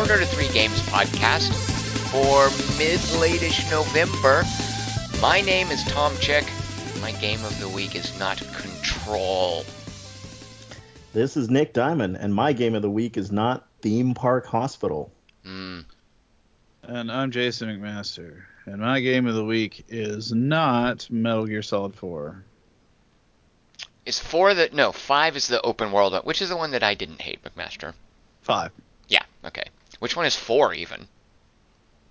Hello, to Quarter to Three Games podcast for mid-late-ish November. My name is Tom Chick. My game of the week is not Control. This is Nick Diamond, and my game of the week is not Theme Park Hospital. Hmm. And I'm Jason McMaster, and my game of the week is not Metal Gear Solid 4. Is four the no five is the open world which is the one that I didn't hate, McMaster. Five. Yeah, okay. Which one is four even?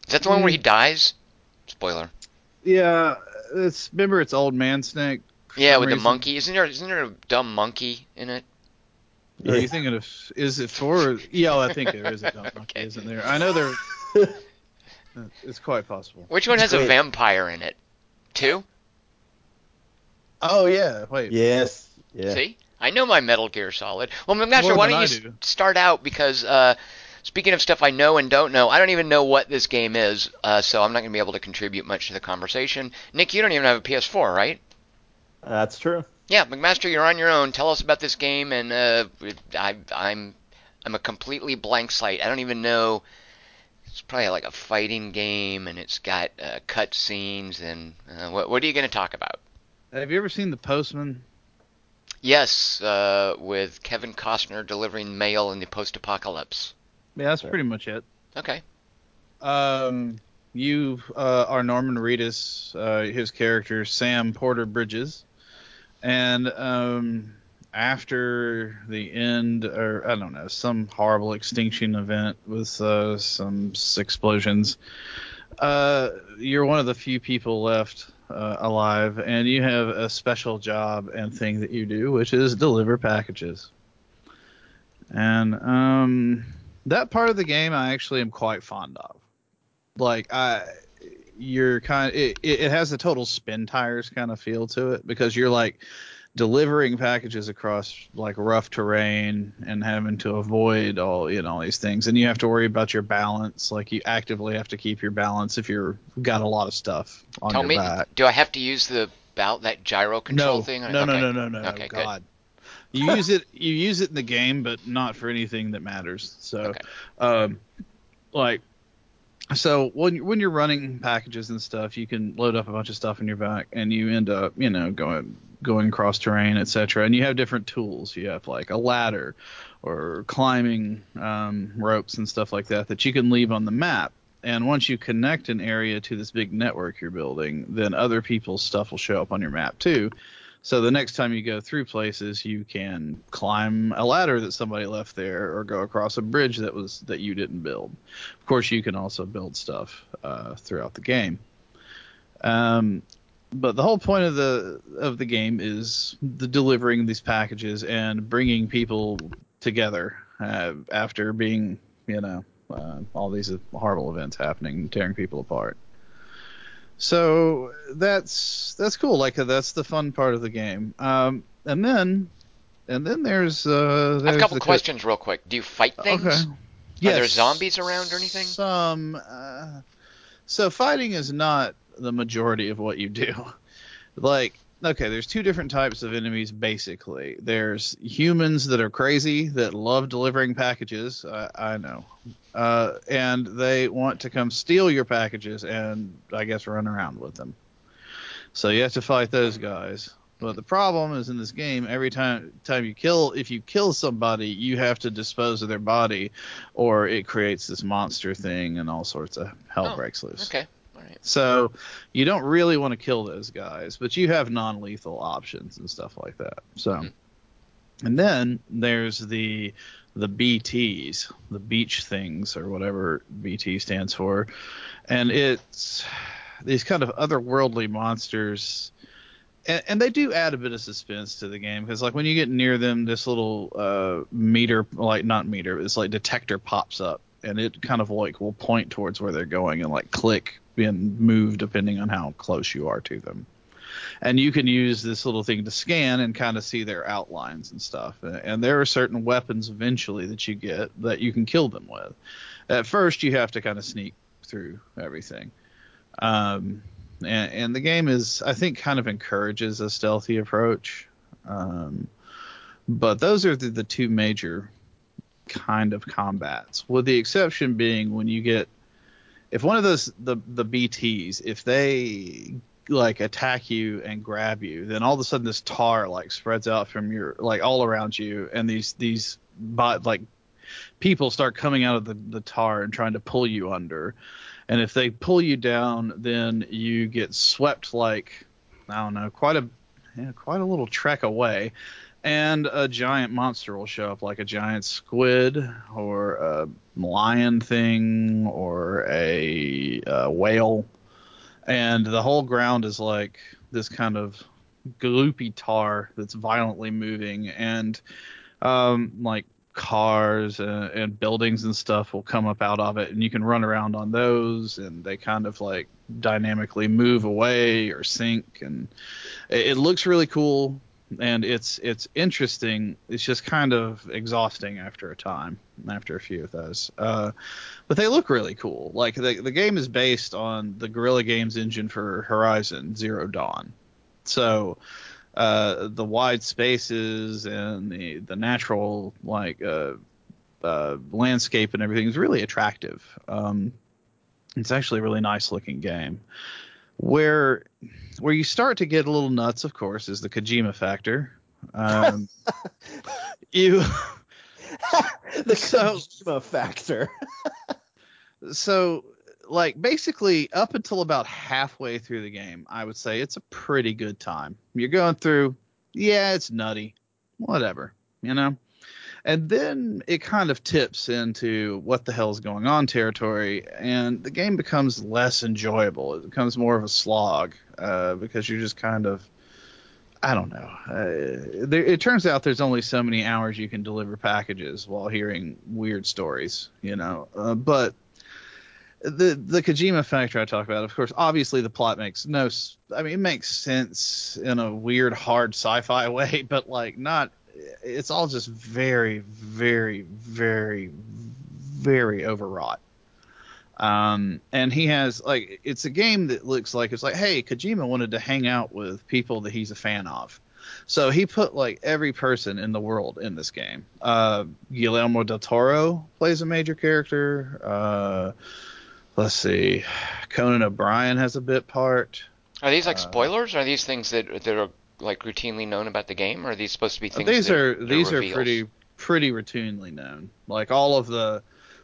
Is that the one where he dies? Spoiler. Yeah, it's remember it's Old Man Snake. Yeah, some with the monkey. Isn't there isn't there a dumb monkey in it? Are you thinking of is it four? Or, yeah, I think there is a dumb monkey, Okay. isn't there? I know there. it's quite possible. Which one has a vampire in it? Two? Oh yeah, wait. Yes. Yeah. See? I know my Metal Gear Solid. Well, McMaster, More why don't I you do. start out because uh, speaking of stuff I know and don't know, I don't even know what this game is, uh, so I'm not going to be able to contribute much to the conversation. Nick, you don't even have a PS4, right? That's true. Yeah, McMaster, you're on your own. Tell us about this game, and uh, I, I'm I'm a completely blank slate. I don't even know. It's probably like a fighting game, and it's got uh, cut scenes. And uh, what what are you going to talk about? Have you ever seen The Postman? Yes, uh, with Kevin Costner delivering mail in the post-apocalypse. Yeah, that's Sure. pretty much it. Okay. Um, you uh, are Norman Reedus, uh, his character Sam Porter Bridges, and um, after the end, or I don't know, some horrible extinction event with uh, some explosions, uh, you're one of the few people left uh, alive, and you have a special job and thing that you do, which is deliver packages. And um, that part of the game I actually am quite fond of like I you're kind it, it it has a total Spintires kind of feel to it because you're like delivering packages across like rough terrain and having to avoid all you know all these things and you have to worry about your balance like you actively have to keep your balance if you're got a lot of stuff on. Tell your me, back do I have to use the bout that gyro control no, thing? no, no, Okay. no, no, no, Okay, good. God. You use it, you use it in the game, but not for anything that matters. So, Okay. um, like, so when when you're running packages and stuff, you can load up a bunch of stuff in your back, and you end up, you know, going going across terrain, etc. And you have different tools. You have like a ladder, or climbing um, ropes and stuff like that that you can leave on the map. And once you connect an area to this big network you're building, then other people's stuff will show up on your map too. So the next time you go through places, you can climb a ladder that somebody left there, or go across a bridge that was that you didn't build. Of course, you can also build stuff uh, throughout the game. Um, but the whole point of the of the game is the delivering these packages and bringing people together uh, after being, you know, uh, all these horrible events happening, tearing people apart. So that's that's cool. Like uh, that's the fun part of the game. Um, and then and then there's uh, I have a couple co- questions real quick. Do you fight things? Okay. there zombies around or anything? Some. Uh, so fighting is not the majority of what you do. Like, okay, there's two different types of enemies basically. There's humans that are crazy that love delivering packages. I, I know. Uh, and they want to come steal your packages and I guess run around with them. So you have to fight those guys. But the problem is in this game, every time time you kill, if you kill somebody, you have to dispose of their body, or it creates this monster thing, and all sorts of hell Oh, breaks loose. Okay. All right. So you don't really want to kill those guys, but you have non-lethal options and stuff like that. So, Mhm. and then there's the the BTs, the beach things or whatever BT stands for, and it's these kind of otherworldly monsters. And, and they do add a bit of suspense to the game because, like, when you get near them, this little uh, meter, like not meter, it's like detector pops up, and it kind of like will point towards where they're going and like click and move depending on how close you are to them. And you can use this little thing to scan and kind of see their outlines and stuff. And there are certain weapons eventually that you get that you can kill them with. At first, you have to kind of sneak through everything. Um, and, and the game is, I think, kind of encourages a stealthy approach. Um, but those are the, the two major kind of combats, with the exception being when you get if one of those the the BTs if they like attack you and grab you, then all of a sudden this tar like spreads out from your like all around you, and these these bot like people start coming out of the, the tar and trying to pull you under. And if they pull you down, then you get swept like I don't know, quite a yeah, quite a little trek away. And a giant monster will show up, like a giant squid or a lion thing or a, a whale. And the whole ground is like this kind of gloopy tar that's violently moving. And um, like cars and, and, buildings and stuff will come up out of it. And you can run around on those. And they kind of like dynamically move away or sink. And it, it looks really cool and it's it's interesting it's just kind of exhausting after a time after a few of those uh, but they look really cool like the, the game is based on the guerrilla games engine for horizon zero dawn so uh, the wide spaces and the the natural like uh, uh, landscape and everything is really attractive. Um, it's actually a really nice looking game. Where where you start to get a little nuts, of course, is the Kojima factor. Um, you the so, Kojima factor. so like basically up until about halfway through the game, I would say it's a pretty good time. You're going through, yeah, it's nutty, whatever, you know. And then it kind of tips into what the hell is going on territory, and the game becomes less enjoyable. It becomes more of a slog uh, because you're just kind of, I don't know. Uh, there, it turns out there's only so many hours you can deliver packages while hearing weird stories, you know. Uh, but the the Kojima factor I talk about, of course, obviously the plot makes no. I mean, it makes sense in a weird, hard sci-fi way, but like not. It's all just very, very, very, very overwrought. Um, and he has like it's a game that looks like it's like, hey, Kojima wanted to hang out with people that he's a fan of. So he put like every person in the world in this game. Uh, Guillermo del Toro plays a major character. Uh, let's see, Conan O'Brien has a bit part. Are these like uh, spoilers? Are these things that that are like routinely known about the game, or are these supposed to be things? These that, are these reveals? are pretty pretty routinely known. Like all of the,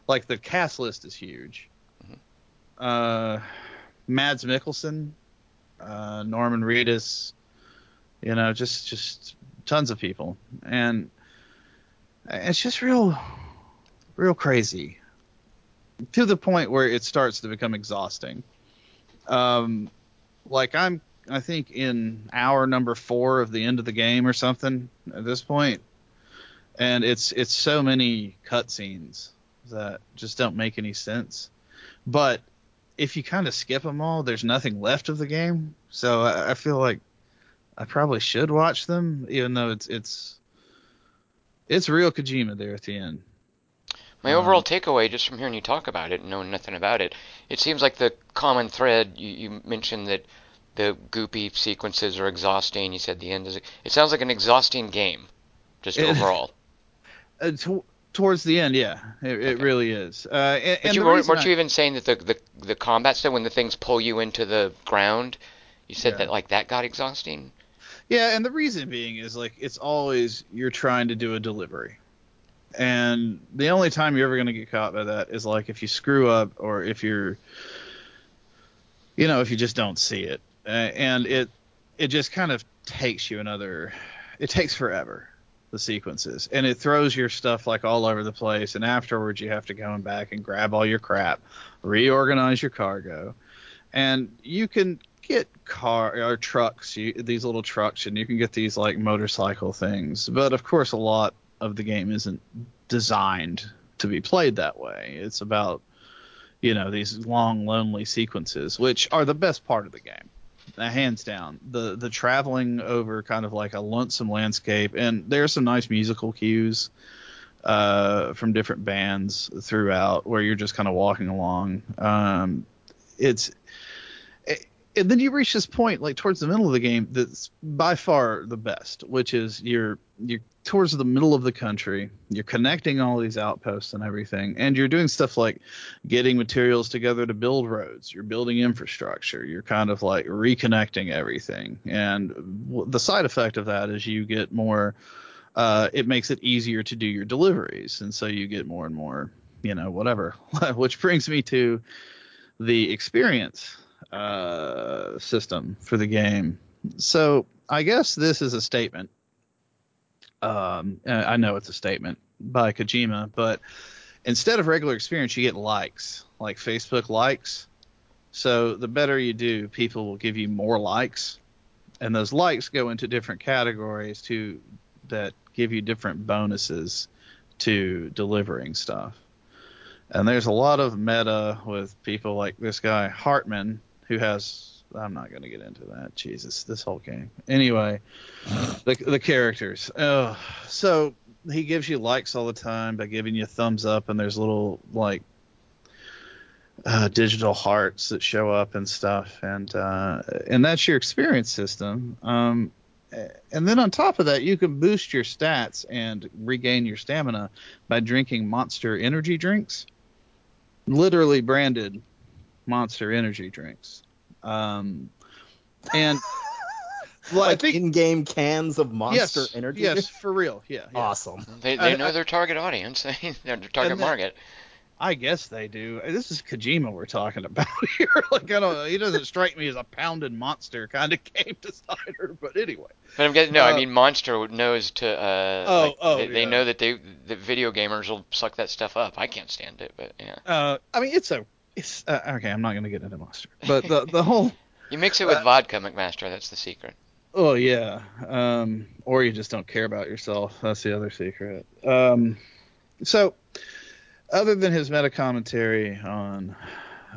like the cast list is huge. Mm-hmm. Uh, Mads Mikkelsen, uh, Norman Reedus, you know, just just tons of people, and it's just real, real crazy to the point where it starts to become exhausting. Um, like I'm, I think in hour number four of the end of the game or something at this point, and it's it's so many cutscenes that just don't make any sense. But if you kind of skip them all, there's nothing left of the game. So I, I feel like I probably should watch them, even though it's it's it's real Kojima there at the end. My um, overall takeaway, just from hearing you talk about it and knowing nothing about it, it seems like the common thread. You, you mentioned that the goopy sequences are exhausting. You said the end is. It sounds like an exhausting game, just overall. Uh, to, towards the end, yeah, it, okay. it really is. Uh, and, but you weren't, weren't I, you even saying that the, the the combat stuff when the things pull you into the ground? You said yeah. that like that got exhausting. Yeah, and the reason being is like it's always you're trying to do a delivery and the only time you're ever going to get caught by that is like if you screw up or if you're you know if you just don't see it uh, and it it just kind of takes you another it takes forever the sequences. And it throws your stuff like all over the place. And afterwards you have to go back and grab all your crap reorganize your cargo. And you can get car or trucks you, these little trucks and you can get these like motorcycle things. But of course a lot of the game isn't designed to be played that way. It's about you know these long lonely sequences, which are the best part of the game, hands down. The the traveling over kind of like a lonesome landscape, and there's some nice musical cues uh, from different bands throughout, where you're just kind of walking along. Um, it's and then you reach this point like towards the middle of the game that's by far the best which is you're you're towards the middle of the country you're connecting all these outposts and everything and you're doing stuff like getting materials together to build roads you're building infrastructure you're kind of like reconnecting everything and the side effect of that is you get more uh, it makes it easier to do your deliveries and so you get more and more you know whatever which brings me to the experience uh, system for the game. So I guess this is a statement. Um, I know it's a statement by Kojima, but instead of regular experience, you get likes, like Facebook likes. So the better you do, people will give you more likes, and those likes go into different categories to that give you different bonuses to delivering stuff. And there's a lot of meta with people like this guy Heartman, who has I'm not going to get into that. Jesus, this whole game. Anyway, the the characters. Oh, so he gives you likes all the time by giving you thumbs up, and there's little like uh, digital hearts that show up and stuff, and uh, and that's your experience system. Um, and then on top of that, you can boost your stats and regain your stamina by drinking Monster energy drinks, literally branded Monster energy drinks. Um, and well, like think in-game cans of Monster yes, energy. Yes, for real. Yeah, yeah. Awesome. They they know their target audience, their target market. I guess they do. This is Kojima we're talking about here. like I don't, he doesn't strike me as a pounded monster kind of game designer. But anyway. But I'm getting no. Uh, I mean, Monster knows to. Uh, oh, like, oh, they, yeah. they, know that they the video gamers will suck that stuff up. I can't stand it, but yeah. Uh, I mean, it's a it's uh, okay. I'm not going to get into monster, but the the whole. you mix it with uh, vodka, McMaster. That's the secret. Oh yeah, um, or you just don't care about yourself. That's the other secret. Um, so, other than his meta commentary on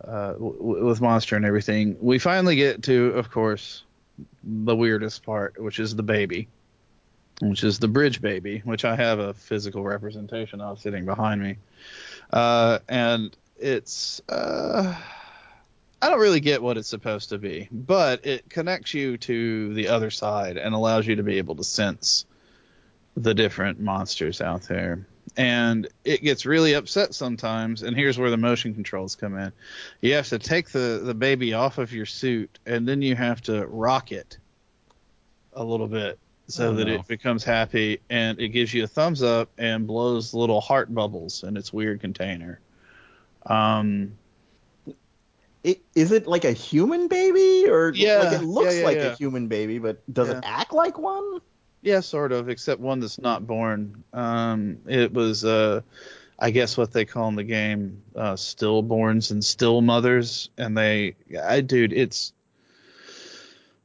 uh, w- with monster and everything, we finally get to, of course, the weirdest part, which is the baby, which is the bridge baby, which I have a physical representation of sitting behind me, uh, and it's uh, I don't really get what it's supposed to be, but it connects you to the other side and allows you to be able to sense the different monsters out there. And it gets really upset sometimes, and here's where the motion controls come in. You have to take the, the baby off of your suit, and then you have to rock it a little bit so Oh, that no. it becomes happy, and it gives you a thumbs up and blows little heart bubbles in its weird container. Um, It, is it like a human baby, or Yeah, like it looks yeah, yeah, like yeah. a human baby, but does it act like one? Yeah, sort of, except one that's not born. Um, it was, uh, I guess, what they call in the game uh, stillborns and still mothers, and they, I, dude, it's,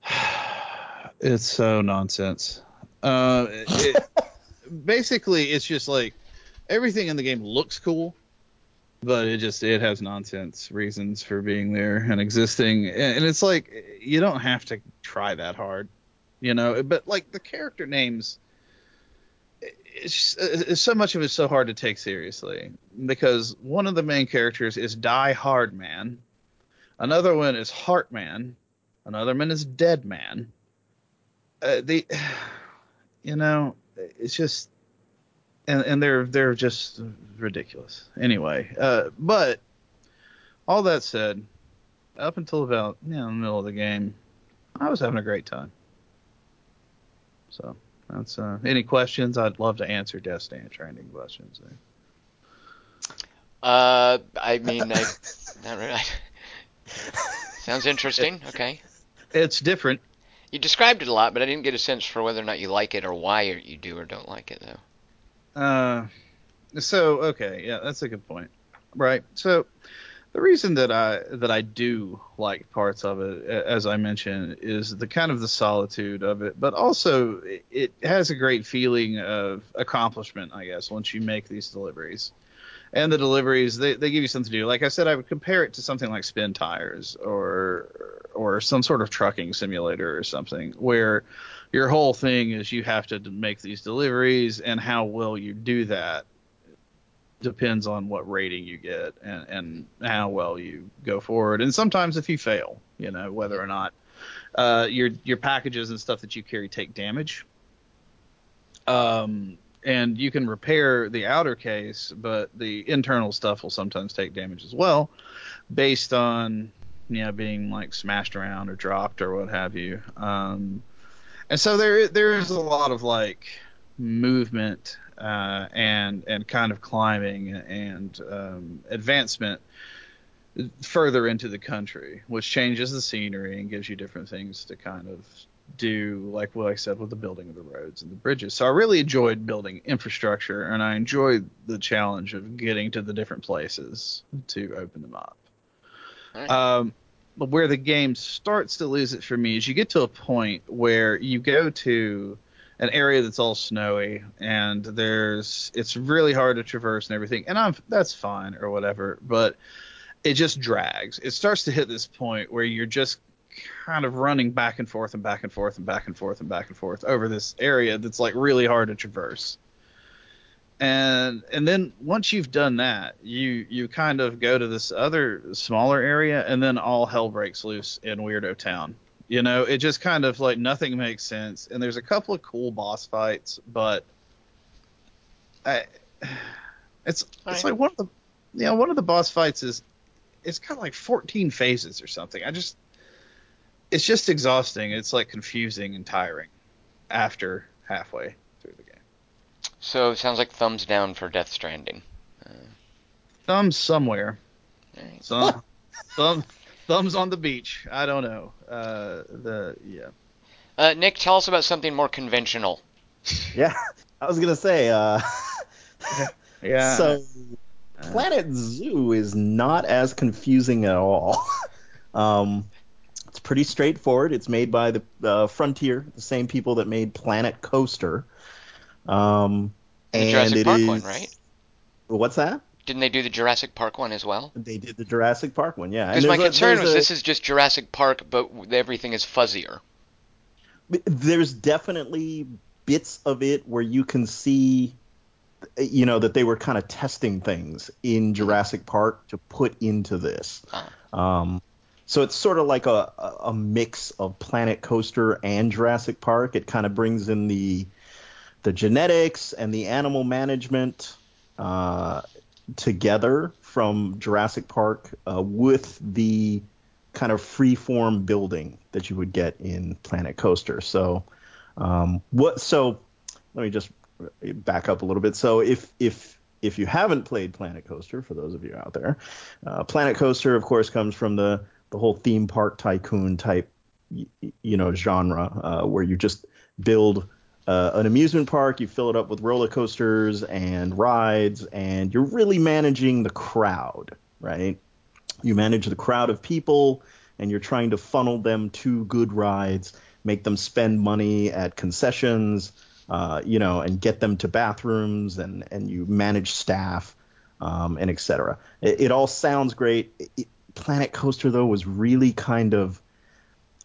it's so nonsense. Uh, it, basically, it's just like everything in the game looks cool, but it just it has nonsense reasons for being there and existing, and, it's like you don't have to try that hard you know but like the character names it's, it's so much of it's so hard to take seriously because one of the main characters is Die-Hardman. Another one is Heartman. Another one is dead man. Uh, the you know it's just and, and they're they're just ridiculous anyway uh, but all that said up until about you know the middle of the game i was having a great time so that's uh, any questions. I'd love to answer Death Stranding questions. There. Uh, I mean, I, not really. Sounds interesting. Okay. It's different. You described it a lot, but I didn't get a sense for whether or not you like it or why you do or don't like it, though. Uh, so okay, yeah, that's a good point. Right. So the reason that I that I do like parts of it, as I mentioned, is the kind of the solitude of it, but also it, has a great feeling of accomplishment, I guess, once you make these deliveries. And the deliveries, they, they give you something to do. Like I said, I would compare it to something like Spintires or or some sort of trucking simulator or something, where your whole thing is you have to make these deliveries, and how well you do that depends on what rating you get and, and how well you go forward. And sometimes if you fail, you know, whether or not uh, your your packages and stuff that you carry take damage. Um, and you can repair the outer case, but the internal stuff will sometimes take damage as well, based on you know being like smashed around or dropped or what have you. Um, and so there there is a lot of like movement uh, and and kind of climbing and um, advancement further into the country, which changes the scenery and gives you different things to kind of do, like what I said with the building of the roads and the bridges. So I really enjoyed building infrastructure, and I enjoyed the challenge of getting to the different places to open them up. Right. Um, where the game starts to lose it for me is you get to a point where you go to an area that's all snowy and there's it's really hard to traverse and everything. And I'm that's fine or whatever but it just drags. It starts to hit this point where you're just kind of running back and forth and back and forth and back and forth and back and forth over this area that's like really hard to traverse and and then once you've done that you you kind of go to this other smaller area and then all hell breaks loose in weirdo town. You know it just kind of like nothing makes sense. And there's a couple of cool boss fights but I, it's it's like one of the you know one of the boss fights is it's got like 14 phases or something. I just it's just exhausting. It's like confusing and tiring after halfway. through the game So it sounds like thumbs down for Death Stranding. thumbs somewhere Alright. Some, thumb, thumbs on the beach. I don't know. Uh, the yeah. Uh, Nick, tell us about something more conventional. Yeah, I was gonna say. Uh, Yeah. so, Planet Zoo is not as confusing at all. um, it's pretty straightforward. It's made by the uh, Frontier, the same people that made Planet Coaster. Um, The and Jurassic Park is- one, right? What's that? Didn't they do the Jurassic Park one as well? They did the Jurassic Park one, yeah. Because my there's a- concern was a- this is just Jurassic Park, but everything is fuzzier. there's definitely bits of it where you can see you know that they were kind of testing things in Jurassic Park to put into this. Um, so it's sort of like a a mix of Planet Coaster and Jurassic Park. It kind of brings in the the genetics and the animal management uh, together from Jurassic Park uh, with the kind of free-form building that you would get in Planet Coaster. So um, what? So let me just back up a little bit. So if if if you haven't played Planet Coaster, for those of you out there, uh, Planet Coaster, of course, comes from the the whole theme park tycoon type, you know, genre uh, where you just build uh, an amusement park, you fill it up with roller coasters and rides, and you're really managing the crowd, right? You manage the crowd of people, and you're trying to funnel them to good rides, make them spend money at concessions, uh, you know, and get them to bathrooms, and and you manage staff, um, and etc. It, it all sounds great. It- Planet Coaster though was really kind of,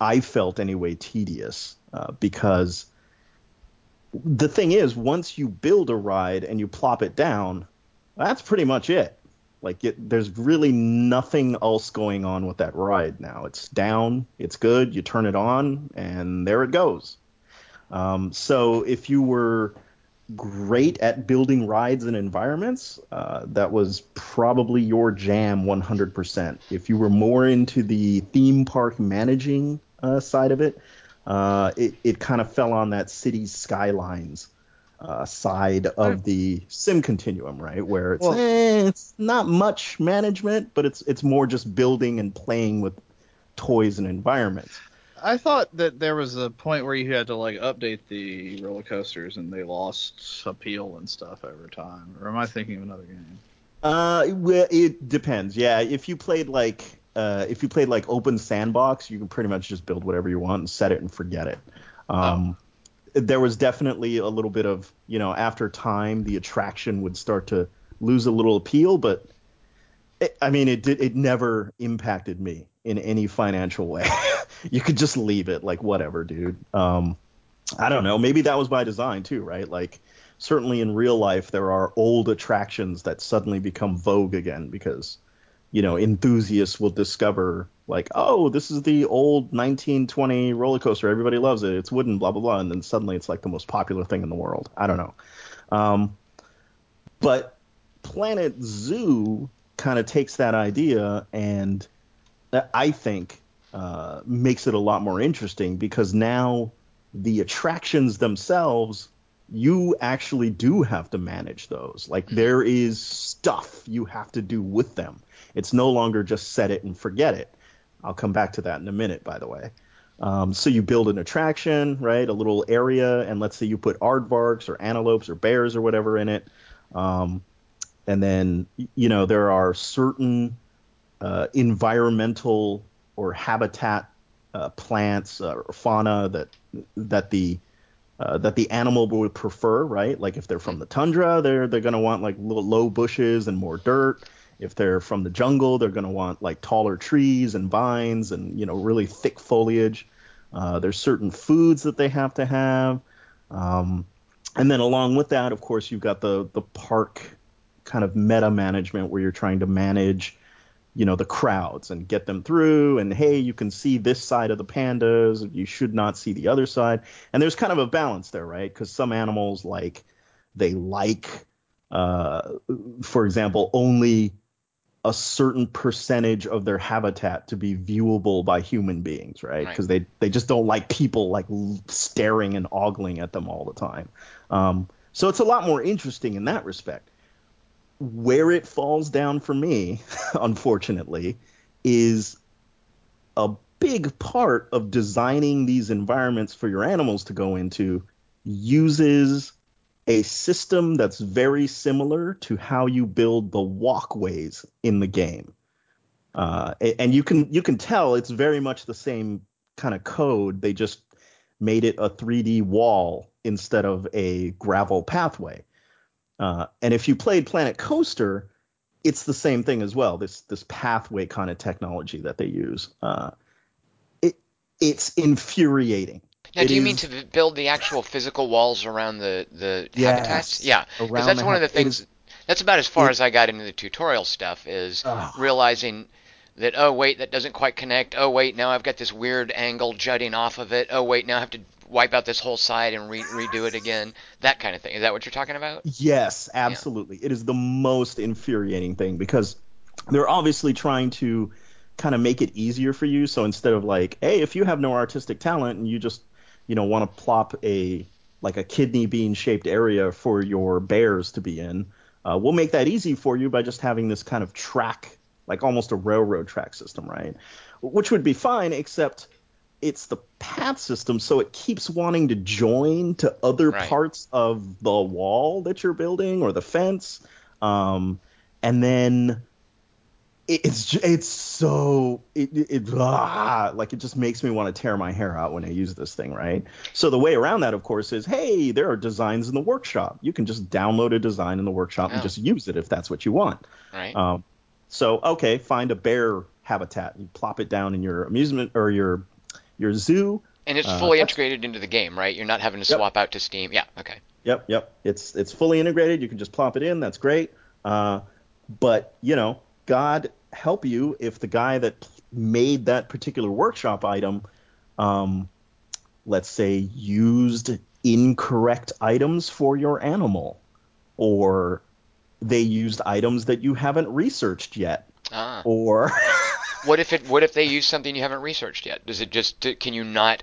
I felt anyway, tedious uh, because the thing is, once you build a ride and you plop it down, that's pretty much it. Like it, there's really nothing else going on with that ride now. It's down, it's good. You turn it on, and there it goes. Um, so if you were great at building rides and environments, uh, that was probably your jam 100%. If you were more into the theme park managing uh, side of it, uh, it, it kind of fell on that city skylines uh, side of the sim continuum, right? Where it's Well- eh, it's not much management, but it's it's more just building and playing with toys and environments. I thought that there was a point where you had to like update the roller coasters and they lost appeal and stuff over time. Or am I thinking of another game? Uh, well, it depends. Yeah, if you played like uh, if you played like open sandbox, you can pretty much just build whatever you want and set it and forget it. Um, There was definitely a little bit of you know after time the attraction would start to lose a little appeal, but it, I mean it did it never impacted me in any financial way. you could just leave it like whatever, dude. Um, I don't know. Maybe that was by design too, right? Like certainly in real life there are old attractions that suddenly become vogue again because you know enthusiasts will discover like oh this is the old 1920 roller coaster. Everybody loves it. It's wooden blah blah blah. And then suddenly it's like the most popular thing in the world. I don't know. Um, but planet zoo kind of takes that idea and i think uh, makes it a lot more interesting because now the attractions themselves you actually do have to manage those like there is stuff you have to do with them it's no longer just set it and forget it. I'll come back to that in a minute, by the way. Um, so you build an attraction, right? A little area, and let's say you put aardvarks or antelopes or bears or whatever in it. Um, and then, you know, there are certain uh, environmental or habitat uh, plants uh, or fauna that that the uh, that the animal would prefer, right? Like if they're from the tundra, they're they're gonna want like little low bushes and more dirt. If they're from the jungle, they're to want like taller trees and vines and you know really thick foliage. Uh, there's certain foods that they have to have, um, and then along with that, of course, you've got the the park kind of meta management where you're trying to manage you know the crowds and get them through and hey you can see this side of the pandas you should not see the other side and there's kind of a balance there right because some animals like they like uh, for example only a certain percentage of their habitat to be viewable by human beings, right? Because right. they they just don't like people like staring and ogling at them all the time. Um, so it's a lot more interesting in that respect. Where it falls down for me, unfortunately, is a big part of designing these environments for your animals to go into uses a system that's very similar to how you build the walkways in the game. Uh, and you can you can tell it's very much the same kind of code. They just made it a 3D wall instead of a gravel pathway. Uh, and if you played Planet Coaster, it's the same thing as well. This this pathway kind of technology that they use. Uh, it it's infuriating now, do you is, mean to build the actual physical walls around the the yes, habitats? Yeah, because that's one of the things. Is, that's about as far it, as I got into the tutorial stuff. Is uh, realizing that oh wait that doesn't quite connect. Oh wait now I've got this weird angle jutting off of it. Oh wait now I have to wipe out this whole side and re- redo it again. That kind of thing. Is that what you're talking about? Yes, absolutely. Yeah. It is the most infuriating thing because they're obviously trying to kind of make it easier for you. So instead of like, hey, if you have no artistic talent and you just you know want to plop a like a kidney bean shaped area for your bears to be in, uh, we'll make that easy for you by just having this kind of track, like almost a railroad track system, right? Which would be fine, except it's the path system, so it keeps wanting to join to other right. parts of the wall that you're building or the fence. Um, and then it's it's so it, it ah, like it just makes me want to tear my hair out when I use this thing, right? So the way around that, of course, is hey, there are designs in the workshop. You can just download a design in the workshop oh. and just use it if that's what you want. Right. Um, so okay, find a bear habitat. You plop it down in your amusement or your your zoo. And it's uh, fully uh, integrated into the game, right? You're not having to yep. swap out to Steam. Yeah. Okay. Yep. Yep. It's it's fully integrated. You can just plop it in. That's great. Uh, but you know, God help you if the guy that made that particular workshop item, um, let's say, used incorrect items for your animal, or they used items that you haven't researched yet, ah. or what if it? What if they use something you haven't researched yet? Does it just? Can you not?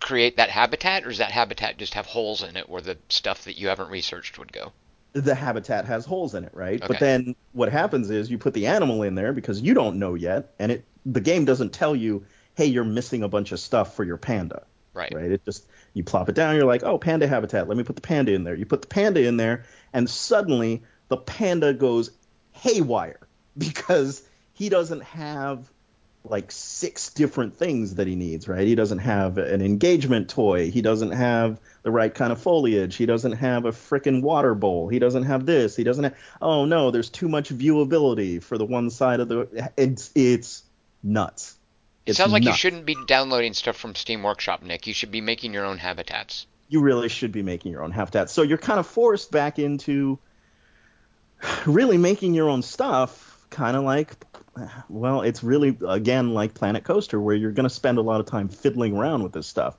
create that habitat or does that habitat just have holes in it where the stuff that you haven't researched would go the habitat has holes in it, right? Okay. But then what happens is you put the animal in there because you don't know yet, and it the game doesn't tell you, hey, you're missing a bunch of stuff for your panda. Right. Right. It just you plop it down. You're like, oh, panda habitat. Let me put the panda in there. You put the panda in there, and suddenly the panda goes haywire because he doesn't have like six different things that he needs, right? He doesn't have an engagement toy. He doesn't have the right kind of foliage. He doesn't have a freaking water bowl. He doesn't have this. He doesn't have, oh no, there's too much viewability for the one side of the, it's, it's nuts. It sounds like nuts. you shouldn't be downloading stuff from Steam Workshop, Nick. You should be making your own habitats. you really should be making your own habitats. So you're kind of forced back into really making your own stuff, kind of like, well, it's really, again, like Planet Coaster, where you're going to spend a lot of time fiddling around with this stuff.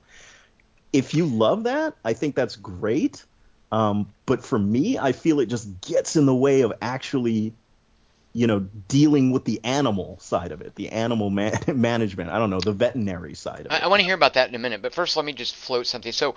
If you love that, I think that's great. Um, but for me, I feel it just gets in the way of actually you know, dealing with the animal side of it, the animal man- management. I don't know, the veterinary side of I, it. I want to hear about that in a minute, but first let me just float something. So,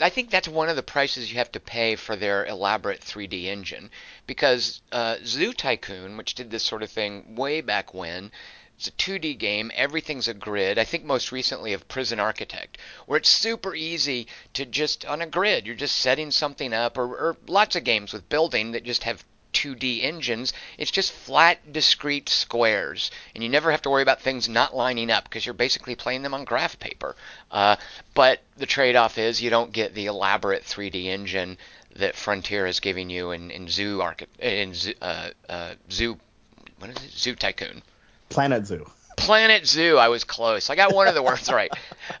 I think that's one of the prices you have to pay for their elaborate 3D engine, because uh, Zoo Tycoon, which did this sort of thing way back when, it's a 2D game. Everything's a grid. I think most recently of Prison Architect, where it's super easy to just on a grid. You're just setting something up, or, or lots of games with building that just have 2D engines. It's just flat, discrete squares, and you never have to worry about things not lining up because you're basically playing them on graph paper. Uh, but the trade-off is you don't get the elaborate 3D engine that Frontier is giving you in, in Zoo Archi- in Zoo, uh, uh, Zoo what is it? Zoo Tycoon. Planet Zoo. Planet Zoo. I was close. I got one of the words right.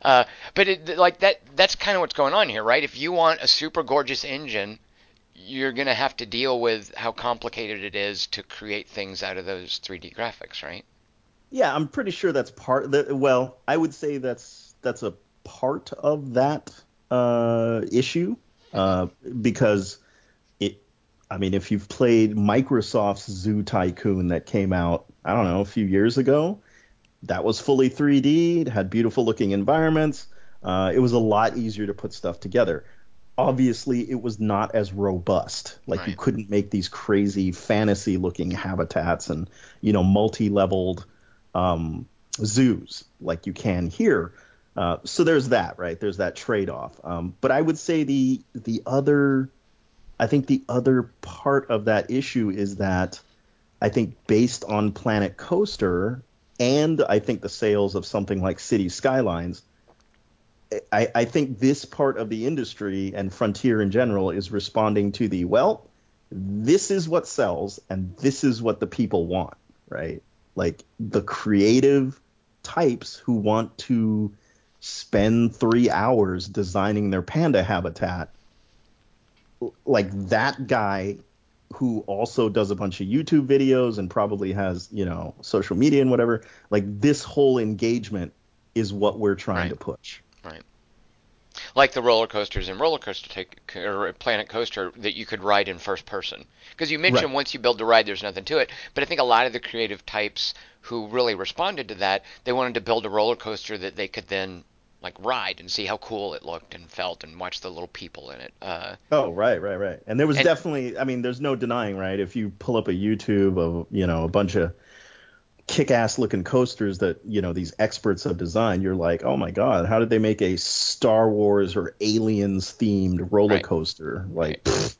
Uh, but it, like that, that's kind of what's going on here, right? If you want a super gorgeous engine you're going to have to deal with how complicated it is to create things out of those 3D graphics, right? Yeah, I'm pretty sure that's part. That, well, I would say that's that's a part of that uh, issue uh, because it. I mean, if you've played Microsoft's Zoo Tycoon that came out, I don't know, a few years ago, that was fully 3D. It had beautiful looking environments. Uh, it was a lot easier to put stuff together obviously it was not as robust. Like right. you couldn't make these crazy fantasy looking habitats and you know multi-leveled um, zoos like you can here. Uh, so there's that, right? There's that trade-off. Um, but I would say the the other, I think the other part of that issue is that I think based on Planet Coaster and I think the sales of something like City Skylines, I, I think this part of the industry and Frontier in general is responding to the well, this is what sells and this is what the people want, right? Like the creative types who want to spend three hours designing their panda habitat, like that guy who also does a bunch of YouTube videos and probably has, you know, social media and whatever, like this whole engagement is what we're trying right. to push. Right. Like the roller coasters in Roller Coaster take, or Planet Coaster that you could ride in first person. Because you mentioned right. once you build the ride, there's nothing to it. But I think a lot of the creative types who really responded to that, they wanted to build a roller coaster that they could then like ride and see how cool it looked and felt and watch the little people in it. Uh, oh, right, right, right. And there was and, definitely, I mean, there's no denying, right? If you pull up a YouTube of, you know, a bunch of kick-ass looking coasters that you know these experts have designed you're like oh my god how did they make a star wars or aliens themed roller right. coaster? Like right.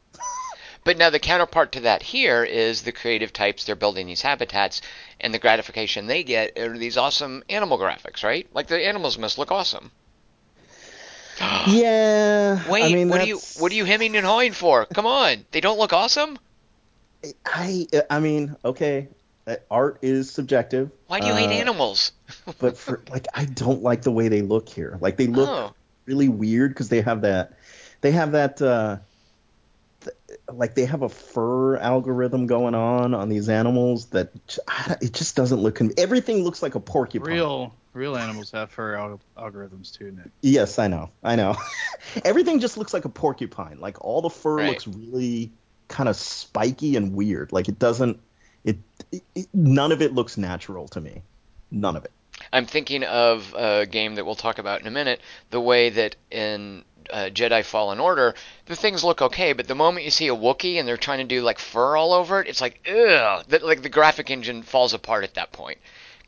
but now the counterpart to that here is the creative types they're building these habitats and the gratification they get are these awesome animal graphics right? Like the animals must look awesome. Yeah wait I mean, what are you what are you hemming and hawing for? Come on they don't look awesome? I I mean, okay, art is subjective. Why do you uh, hate animals? but for like, I don't like the way they look here. Like they look oh. really weird because they have that, they have that, uh, th- like they have a fur algorithm going on on these animals that it just doesn't look. Con- everything looks like a porcupine. Real, real animals have fur al- algorithms too, Nick. Yes, I know, I know. everything just looks like a porcupine. Like all the fur right. looks really kind of spiky and weird. Like it doesn't it, it, none of it looks natural to me. None of it. I'm thinking of a game that we'll talk about in a minute. The way that in uh, Jedi Fallen Order, the things look okay, but the moment you see a Wookiee and they're trying to do like fur all over it, it's like ugh. That like the graphic engine falls apart at that point.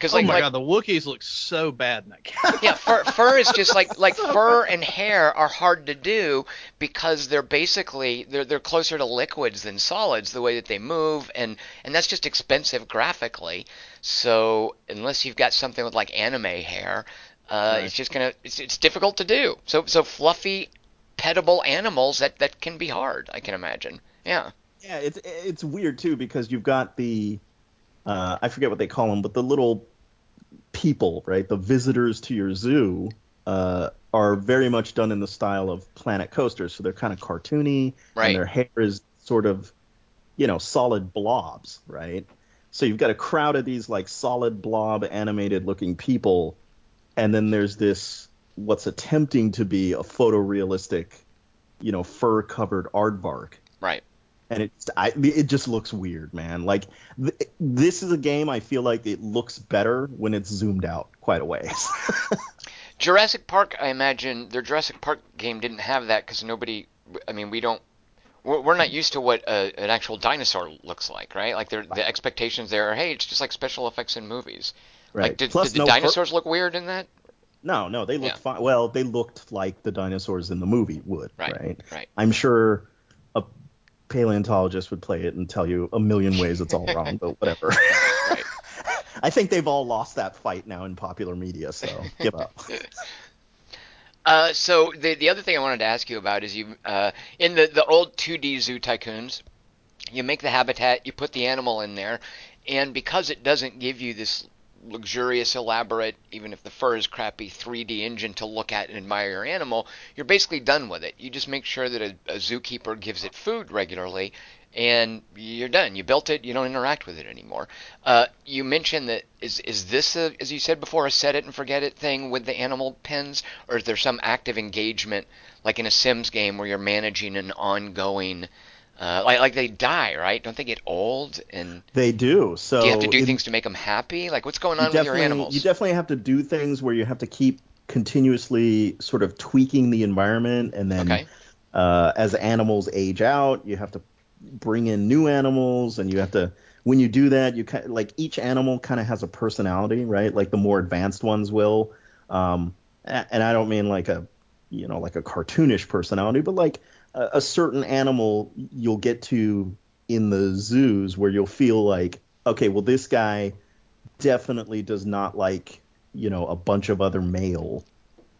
Because like, oh my like, god, the Wookiees look so bad in that game. yeah, fur, fur is just like like fur and hair are hard to do because they're basically they're they're closer to liquids than solids the way that they move and and that's just expensive graphically. So unless you've got something with like anime hair, uh, right. it's just gonna it's, it's difficult to do. So so fluffy, petable animals that that can be hard. I can imagine. Yeah. Yeah, it's it's weird too because you've got the uh, I forget what they call them, but the little people, right? The visitors to your zoo, uh, are very much done in the style of Planet Coaster, so they're kind of cartoony, Right. and their hair is sort of, you know, solid blobs, right? So you've got a crowd of these like solid blob animated looking people, and then there's this what's attempting to be a photorealistic, you know, fur covered aardvark Right. And it's I, it just looks weird, man. Like th- this is a game I feel like it looks better when it's zoomed out quite a ways. Jurassic Park, I imagine their Jurassic Park game didn't have that because nobody. I mean, we don't. We're not used to what a, an actual dinosaur looks like, right? Like they're- the expectations there are, hey, it's just like special effects in movies. Like, did, Plus, did the no dinosaurs look weird in that? no, no, they looked Yeah. fine. Well, they looked like the dinosaurs in the movie would, Right, right? right. I'm sure a paleontologist would play it and tell you a million ways it's all wrong, but whatever. Right. I think they've all lost that fight now in popular media, so give up. Uh, so the the other thing I wanted to ask you about is you uh, in the the old 2D Zoo Tycoons, you make the habitat, you put the animal in there, and because it doesn't give you this luxurious, elaborate, even if the fur is crappy, 3D engine to look at and admire your animal, you're basically done with it. You just make sure that a, a zookeeper gives it food regularly, and you're done. You built it. You don't interact with it anymore. Uh, you mentioned that is is this a, as you said before a set it and forget it thing with the animal pens, or is there some active engagement like in a Sims game where you're managing an ongoing uh, like like they die right? Don't they get old and They do. So do you have to do in- things to make them happy? Like what's going you on with your animals? You definitely have to do things where you have to keep continuously sort of tweaking the environment, and then Okay. uh, as animals age out, you have to bring in new animals, and you have to. When you do that, you kind of, like each animal kind of has a personality, right? Like the more advanced ones will. Um, and I don't mean like a, you know, like a cartoonish personality, but like a, a certain animal you'll get to in the zoos where you'll feel like, okay, well this guy definitely does not like you know a bunch of other male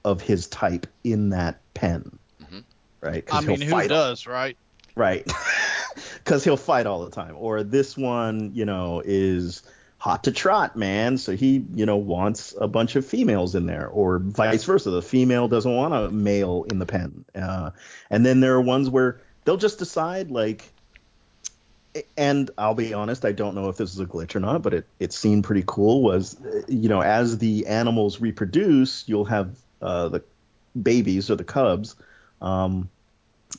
of his type in that pen Mhm. right 'Cause I mean, who does, right? right because he'll fight all the time or this one you know is hot to trot man so he you know wants a bunch of females in there or vice versa the female doesn't want a male in the pen uh, and then there are ones where they'll just decide like and I'll be honest, I don't know if this is a glitch or not, but it, it seemed pretty cool. Was you know, as the animals reproduce, you'll have uh, the babies or the cubs, um,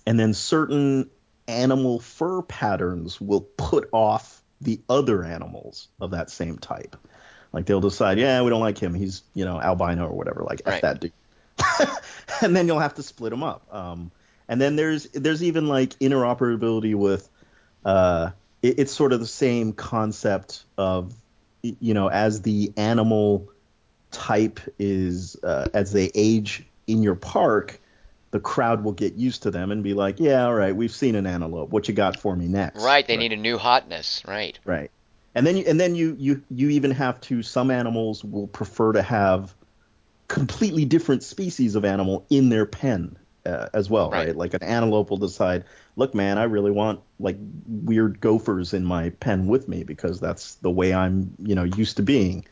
and then certain animal fur patterns will put off the other animals of that same type. Like they'll decide, yeah, we don't like him. He's you know albino or whatever. Like Right. that dude. and then you'll have to split them up. Um, and then there's there's even like interoperability with uh, it, it's sort of the same concept of you know as the animal type is uh, as they age in your park the crowd will get used to them and be like yeah all right we've seen an antelope what you got for me next right, they need a new hotness. Right. right and then you and then you you you even have to some animals will prefer to have completely different species of animal in their pen uh, as well Right. right. like an antelope will decide look man i really want like weird gophers in my pen with me because that's the way i'm you know used to being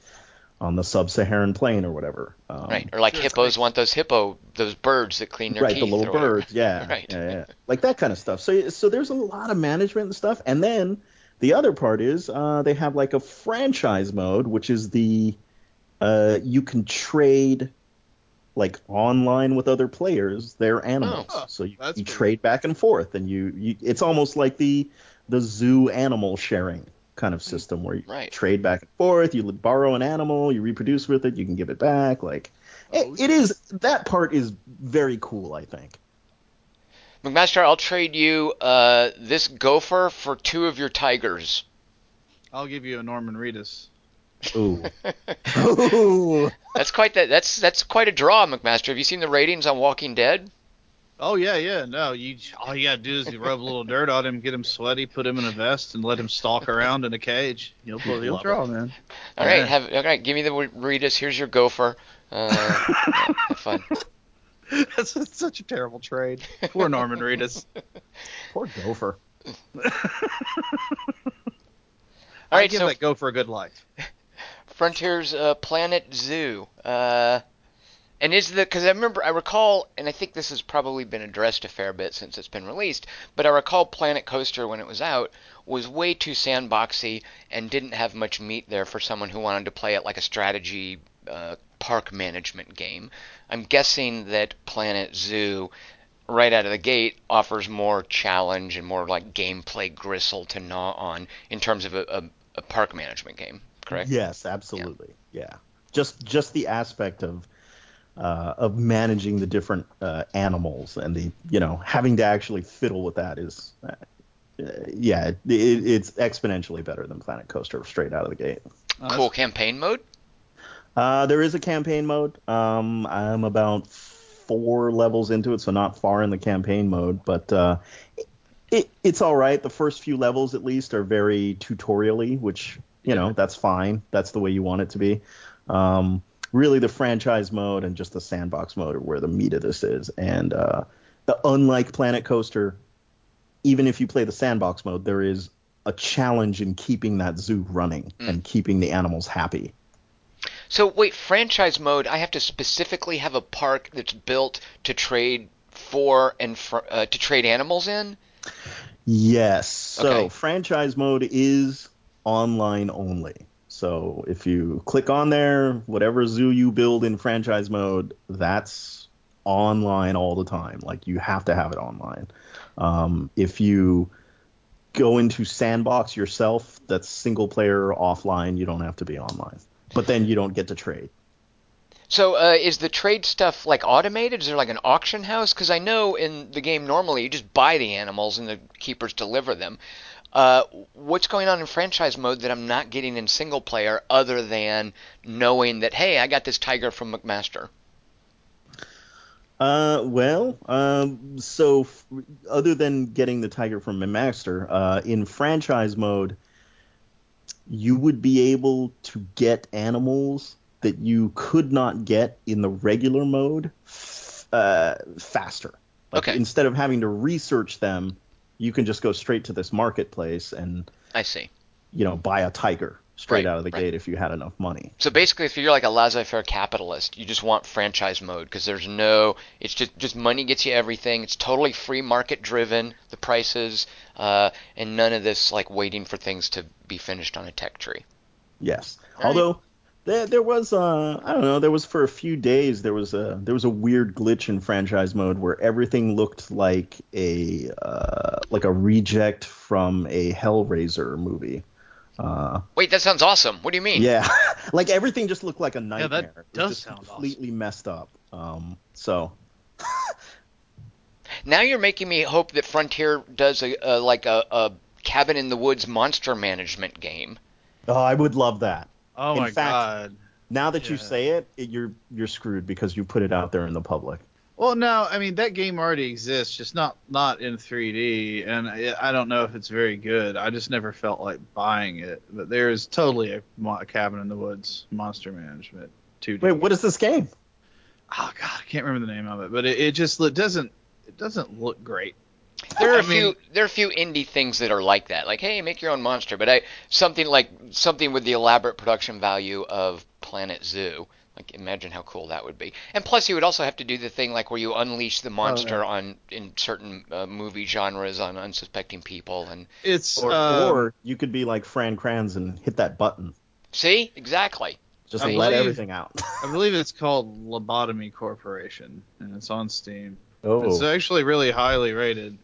on the sub-saharan plain or whatever um, Right. Or like Sure, hippos it's- want those hippo those birds that clean their right teeth. the little or birds yeah, Right. yeah yeah like that kind of stuff so so there's a lot of management and stuff and then the other part is uh, they have like a franchise mode which is the uh, you can trade like online with other players their animals Oh, so you, you pretty trade back and forth and you, you it's almost like the the zoo animal sharing kind of system where you Right. trade back and forth you borrow an animal you reproduce with it you can give it back like Oh, it, it is that part is very cool i think McMaster, I'll trade you uh, this gopher for two of your tigers. I'll give you a Norman Reedus. Ooh. Ooh. That's quite that. That's that's quite a draw, McMaster. Have you seen the ratings on Walking Dead? Oh yeah, yeah. No, you all you gotta do is you rub a little dirt on him, get him sweaty, put him in a vest, and let him stalk around in a cage. You'll he'll Love draw, man. All right, Yeah. have all right. Give me the Reedus. Here's your gopher. Uh, have fun. That's, that's such a terrible trade. Poor Norman Reedus. Poor gopher. All I give so that go for a good life. Frontiers uh, Planet Zoo. Uh, And is the because I remember I recall, and I think this has probably been addressed a fair bit since it's been released, but I recall Planet Coaster when it was out was way too sandboxy and didn't have much meat there for someone who wanted to play it like a strategy uh, park management game. I'm guessing that Planet Zoo, right out of the gate, offers more challenge and more like gameplay gristle to gnaw on in terms of a, a, a park management game. Correct? Yes, absolutely. Yeah. yeah. Just just the aspect of uh, of managing the different uh, animals and the you know having to actually fiddle with that is uh, yeah it, it's exponentially better than Planet Coaster straight out of the gate. Cool campaign mode. Uh, there is a campaign mode. Um, I'm about four levels into it, so not far in the campaign mode, but uh, it, it's all right. The first few levels, at least, are very tutorially, which you know that's fine. That's the way you want it to be. Um, really, the franchise mode and just the sandbox mode are where the meat of this is. And uh, the unlike Planet Coaster, even if you play the sandbox mode, there is a challenge in keeping that zoo running mm. and keeping the animals happy. So wait, franchise mode. I have to specifically have a park that's built to trade for and for, uh, to trade animals in. Yes. So okay. franchise mode is online only. So if you click on there, whatever zoo you build in franchise mode, that's online all the time. Like you have to have it online. Um, if you go into sandbox yourself, that's single player offline. You don't have to be online but then you don't get to trade. So uh, is the trade stuff like automated? Is there like an auction house? Because I know in the game normally you just buy the animals and the keepers deliver them. Uh, what's going on in franchise mode that I'm not getting in single player, other than knowing that hey, I got this tiger from McMaster? Uh, well, um, so f- other than getting the tiger from McMaster, uh, in franchise mode, you would be able to get animals that you could not get in the regular mode uh, faster. Like okay. Instead of having to research them, you can just go straight to this marketplace and I see. You know, buy a tiger straight right, out of the right. gate if you had enough money. So basically, if you're like a laissez-faire capitalist, you just want franchise mode because there's no, it's just just money gets you everything. It's totally free market driven. The prices, uh, and none of this like waiting for things to be finished on a tech tree. Yes, All although. Right. There, there was uh, I don't know there was for a few days there was a there was a weird glitch in franchise mode where everything looked like a uh, like a reject from a Hellraiser movie. Uh, Wait, that sounds awesome. What do you mean? Yeah, like everything just looked like a nightmare. Yeah, that does just sound completely awesome. messed up. Um, so. now you're making me hope that Frontier does a, a like a, a, cabin in the woods monster management game. Oh, I would love that. Oh in my fact, god! Now that yeah. you say it, it, you're you're screwed because you put it out there in the public. Well, no, I mean that game already exists, just not not in 3D, and I, I don't know if it's very good. I just never felt like buying it. But there is totally a, a Cabin in the Woods Monster Management 2D. Wait, what is this game? Oh God, I can't remember the name of it, but it, it just it doesn't it doesn't look great. There are I a mean, few there are a few indie things that are like that, like hey, make your own monster. But I something like something with the elaborate production value of Planet Zoo like imagine how cool that would be. And plus, you would also have to do the thing like where you unleash the monster oh, yeah. on in certain uh, movie genres on unsuspecting people, and it's or, um, or you could be like Fran Kranz and hit that button. See, exactly. Just I let believe, everything out. I believe it's called Lobotomy Corporation, and it's on Steam. Oh, it's actually really highly rated.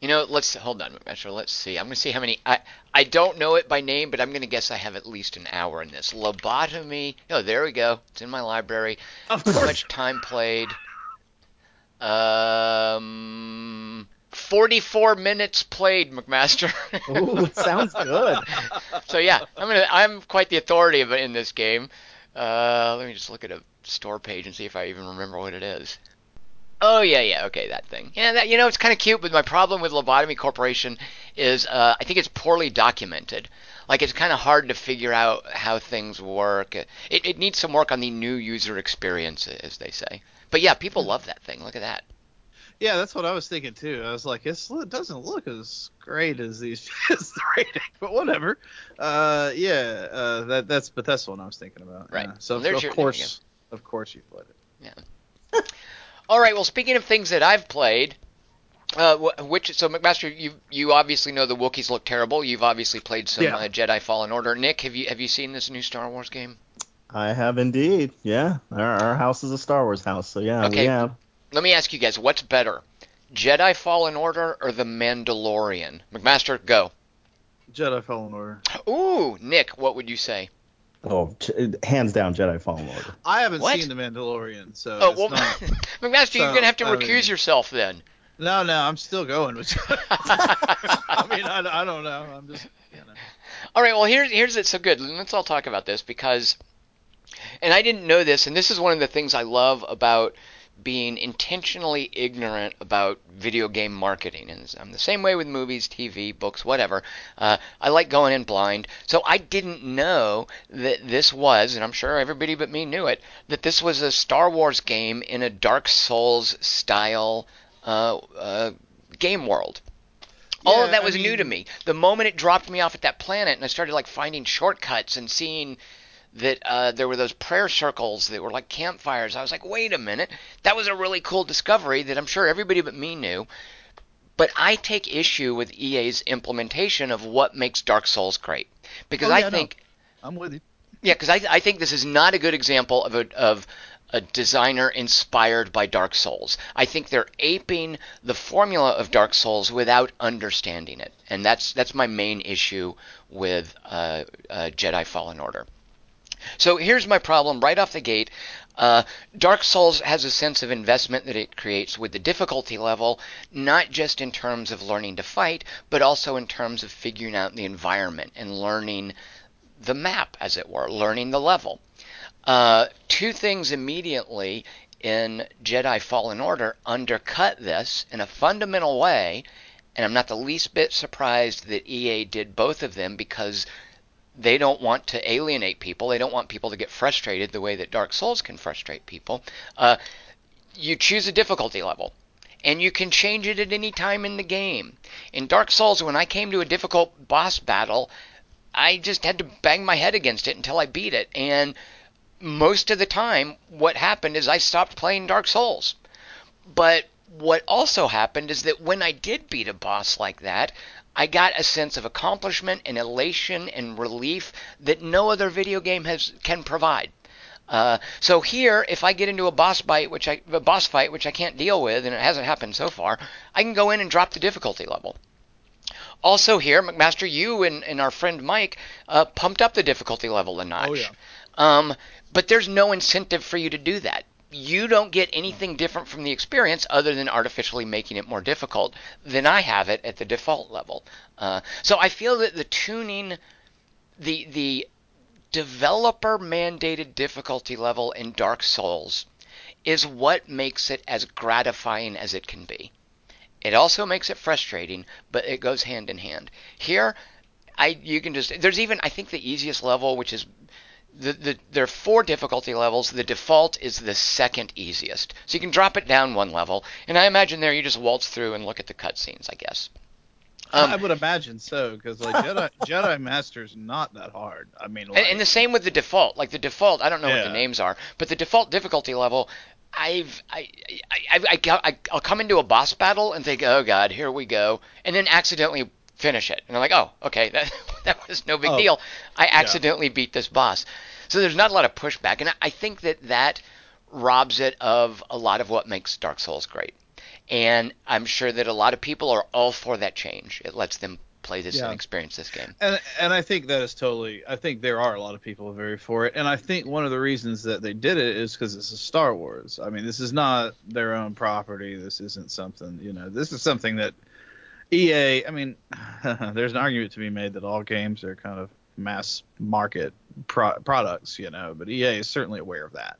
You know, let's hold on, Metro. Let's see. I'm gonna see how many. I I don't know it by name, but I'm gonna guess I have at least an hour in this. Lobotomy. Oh, there we go. It's in my library. Of course. How much time played? Um, 44 minutes played, McMaster. Ooh, sounds good. so yeah, I'm gonna. I'm quite the authority in this game. Uh, let me just look at a store page and see if I even remember what it is. Oh yeah, yeah, okay, that thing. Yeah, that you know, it's kind of cute, but my problem with Lobotomy Corporation is uh, I think it's poorly documented. Like it's kind of hard to figure out how things work. It, it needs some work on the new user experience, as they say. But yeah, people love that thing. Look at that. Yeah, that's what I was thinking too. I was like, it doesn't look as great as these as the rating, but whatever. Uh, yeah, uh, that that's but that's what I was thinking about. Right. Yeah. So of, of course, of course, you played it. Yeah. All right. Well, speaking of things that I've played, uh, which so McMaster, you you obviously know the Wookiees look terrible. You've obviously played some Yeah. uh, Jedi Fallen Order. Nick, have you have you seen this new Star Wars game? I have indeed. Yeah, our, our house is a Star Wars house, so yeah, Okay. we have. Let me ask you guys, what's better, Jedi Fallen Order or The Mandalorian? McMaster, go. Jedi Fallen Order. Ooh, Nick, what would you say? Oh, hands down, Jedi Fallen Order. I haven't What? seen The Mandalorian, so Oh it's well, not- McMaster, you're gonna have to I recuse mean- yourself then. no, no, I'm still going. I mean, I, I don't know. I'm just, you know. All right, well here's here's it. So good. Let's all talk about this because, and I didn't know this, and this is one of the things I love about being intentionally ignorant about video game marketing. And I'm the same way with movies, TV, books, whatever. Uh, I like going in blind. So I didn't know that this was, and I'm sure everybody but me knew it, that this was a Star Wars game in a Dark Souls style uh, uh, game world. All of Yeah, that I was new to me. The moment it dropped me off at that planet and I started like finding shortcuts and seeing that uh, there were those prayer circles that were like campfires, I was like, wait a minute, that was a really cool discovery that I'm sure everybody but me knew. But I take issue with EA's implementation of what makes Dark Souls great because Oh, I yeah, no. think I'm with you. yeah, because I, I think this is not a good example of a, of a designer inspired by Dark Souls. I think they're aping the formula of Dark Souls without understanding it, and that's that's my main issue with uh, uh, Jedi Fallen Order. So here's my problem right off the gate. Uh, Dark Souls has a sense of investment that it creates with the difficulty level, not just in terms of learning to fight, but also in terms of figuring out the environment and learning the map, as it were, learning the level. Uh, two things immediately in Jedi Fallen Order undercut this in a fundamental way, and I'm not the least bit surprised that EA did both of them because they don't want to alienate people. They don't want people to get frustrated the way that Dark Souls can frustrate people. Uh, you choose a difficulty level, and you can change it at any time in the game. In Dark Souls, when I came to a difficult boss battle, I just had to bang my head against it until I beat it. And most of the time, what happened is I stopped playing Dark Souls. But what also happened is that when I did beat a boss like that, I got a sense of accomplishment and elation and relief that no other video game has can provide. Uh, so here, if I get into a boss fight, which I a boss fight which I can't deal with, and it hasn't happened so far, I can go in and drop the difficulty level. Also here, McMaster, you and, and our friend Mike uh, pumped up the difficulty level a notch. Oh, yeah. Um, but there's no incentive for you to do that. You don't get anything different from the experience other than artificially making it more difficult than I have it at the default level. Uh, so I feel that the tuning, the the developer mandated difficulty level in Dark Souls is what makes it as gratifying as it can be. It also makes it frustrating, but it goes hand in hand. Here, I you can just there's even I think the easiest level, which is the, the there are four difficulty levels. The default is the second easiest, so you can drop it down one level. And I imagine there you just waltz through and look at the cutscenes. I guess. Um, I would imagine so because like Jedi Jedi is not that hard. I mean, like, And, and the same with the default. Like the default, I don't know what the names are, but the default difficulty level, I've I I, I, I, go- I I'll come into a boss battle and think, oh god, here we go, and then accidentally finish it, and I'm like, oh, okay, that that was no big Oh, deal. I accidentally beat this boss. So there's not a lot of pushback, and I, think that that robs it of a lot of what makes Dark Souls great. And I'm sure that a lot of people are all for that change. It lets them play this Yeah. and experience this game. and and I think that is totally. I think there are a lot of people very for it, and I think one of the reasons that they did it is because it's a Star Wars. I mean, this is not their own property. This isn't something you know. This is something that EA. I mean, there's an argument to be made that all games are kind of mass market pro- products, you know, but EA is certainly aware of that,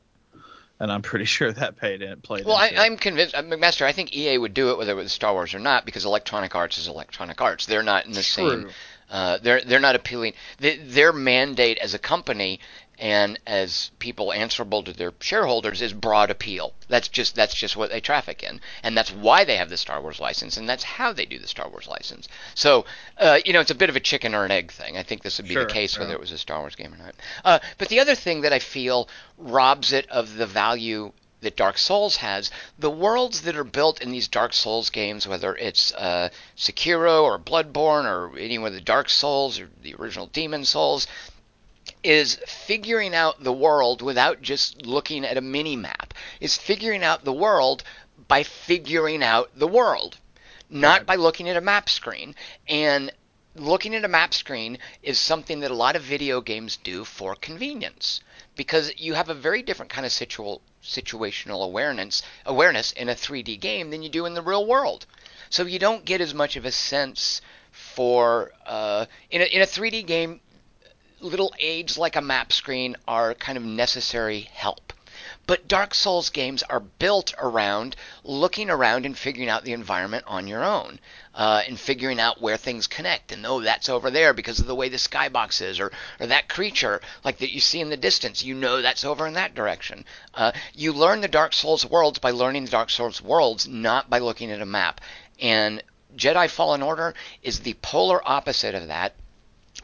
and I'm pretty sure that paid in played. Well, I. I'm convinced, McMaster. I think EA would do it whether it was Star Wars or not, because Electronic Arts is Electronic Arts. They're not in the same. Uh, they're they're not appealing. They, their mandate as a company and as people answerable to their shareholders is broad appeal. That's just that's just what they traffic in, and that's why they have the Star Wars license, and that's how they do the Star Wars license. So, uh, you know, it's a bit of a chicken or an egg thing. I think this would be Sure, the case whether it was a Star Wars game or not. Uh, but the other thing that I feel robs it of the value that Dark Souls has. The worlds that are built in these Dark Souls games, whether it's uh, Sekiro or Bloodborne or any of the Dark Souls or the original Demon Souls, is figuring out the world without just looking at a mini map. Is figuring out the world by figuring out the world, not by looking at a map screen. And looking at a map screen is something that a lot of video games do for convenience because you have a very different kind of situ- situational awareness awareness in a 3D game than you do in the real world. So you don't get as much of a sense for uh, in a, in a 3D game. Little aids like a map screen are kind of necessary help. But Dark Souls games are built around looking around and figuring out the environment on your own, uh, and figuring out where things connect. And oh, that's over there because of the way the skybox is, or or that creature like that you see in the distance, you know that's over in that direction. Uh, you learn the Dark Souls worlds by learning the Dark Souls worlds, not by looking at a map. And Jedi Fallen Order is the polar opposite of that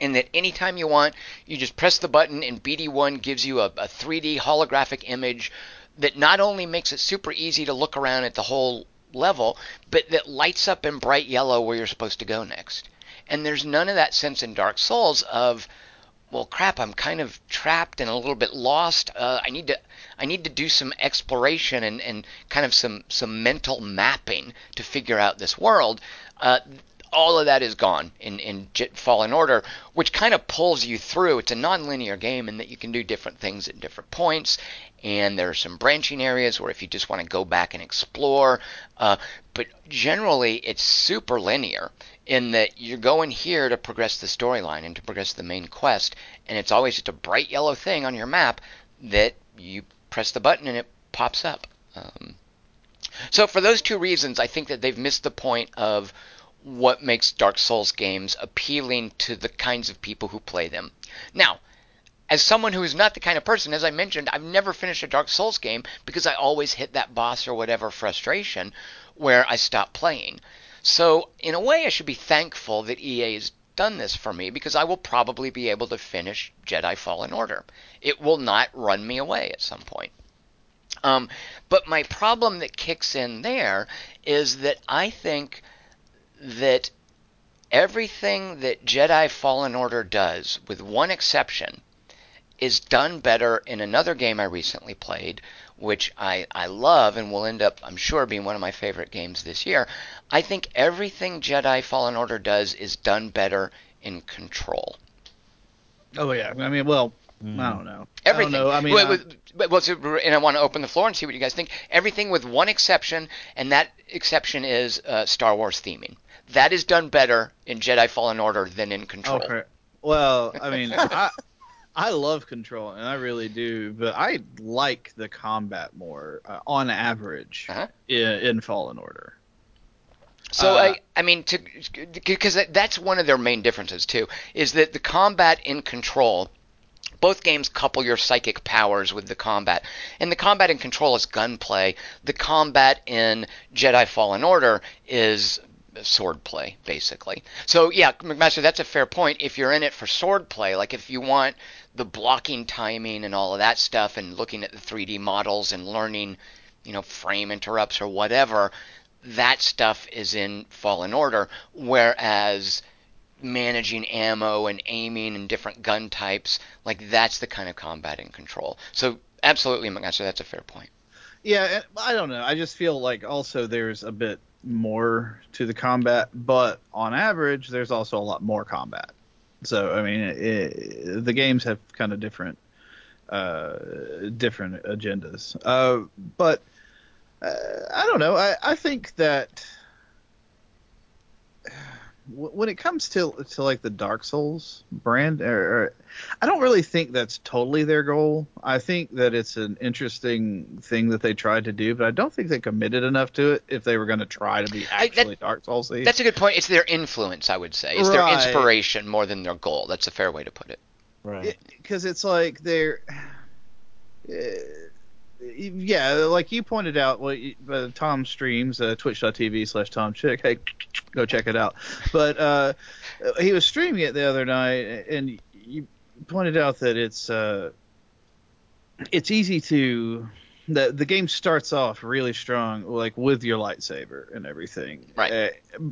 in that anytime you want, you just press the button and BD1 gives you a, a 3D holographic image that not only makes it super easy to look around at the whole level, but that lights up in bright yellow where you're supposed to go next. And there's none of that sense in Dark Souls of, well, crap, I'm kind of trapped and a little bit lost. Uh, I need to, I need to do some exploration and, and kind of some some mental mapping to figure out this world. Uh, all of that is gone in, in Fallen Order, which kind of pulls you through. It's a non-linear game in that you can do different things at different points, and there are some branching areas where if you just want to go back and explore, uh, but generally it's super linear in that you're going here to progress the storyline and to progress the main quest, and it's always just a bright yellow thing on your map that you press the button and it pops up. Um, so for those two reasons, I think that they've missed the point of what makes Dark Souls games appealing to the kinds of people who play them. Now, as someone who is not the kind of person, as I mentioned, I've never finished a Dark Souls game because I always hit that boss or whatever frustration where I stop playing. So, in a way, I should be thankful that EA has done this for me because I will probably be able to finish Jedi Fallen Order. It will not run me away at some point. Um, but my problem that kicks in there is that I think that everything that Jedi Fallen Order does, with one exception, is done better in another game I recently played, which I, I love and will end up, I'm sure, being one of my favorite games this year. I think everything Jedi Fallen Order does is done better in Control. Oh yeah, I mean, well, mm. I don't know. Everything. I don't know. I mean, well, but, well, so, and I want to open the floor and see what you guys think. Everything with one exception, and that exception is uh, Star Wars theming. That is done better in Jedi Fallen Order than in Control. Okay. Well, I mean, I I love Control, and I really do, but I like the combat more uh, on average uh-huh. in, in, Fallen Order. So uh, I, I mean, to because that's one of their main differences too, is that the combat in Control both games couple your psychic powers with the combat. And the combat in Control is gunplay. The combat in Jedi Fallen Order is swordplay, basically. So yeah, McMaster, that's a fair point. If you're in it for swordplay, like if you want the blocking timing and all of that stuff, and looking at the 3D models and learning, you know, frame interrupts or whatever, that stuff is in Fallen Order. Whereas managing ammo and aiming and different gun types, like that's the kind of combat and control. So absolutely, McMaster, that's a fair point. Yeah, I don't know. I just feel like also there's a bit more to the combat, but on average, there's also a lot more combat. So I mean, it, it, the games have kind of different uh, different agendas. Uh, but uh, I don't know. I, I think that when it comes to to like the Dark Souls brand, or, or, I don't really think that's totally their goal. I think that it's an interesting thing that they tried to do, but I don't think they committed enough to it. If they were going to try to be actually I, that, Dark Souls, that's a good point. It's their influence, I would say. It's right. their inspiration more than their goal. That's a fair way to put it. Right. Because it, it's like they're. Uh, yeah, like you pointed out, well, uh, Tom streams uh, twitch.tv slash Tom Chick. Hey, go check it out. But uh, he was streaming it the other night, and you pointed out that it's uh, it's easy to the the game starts off really strong, like with your lightsaber and everything, Right. Uh,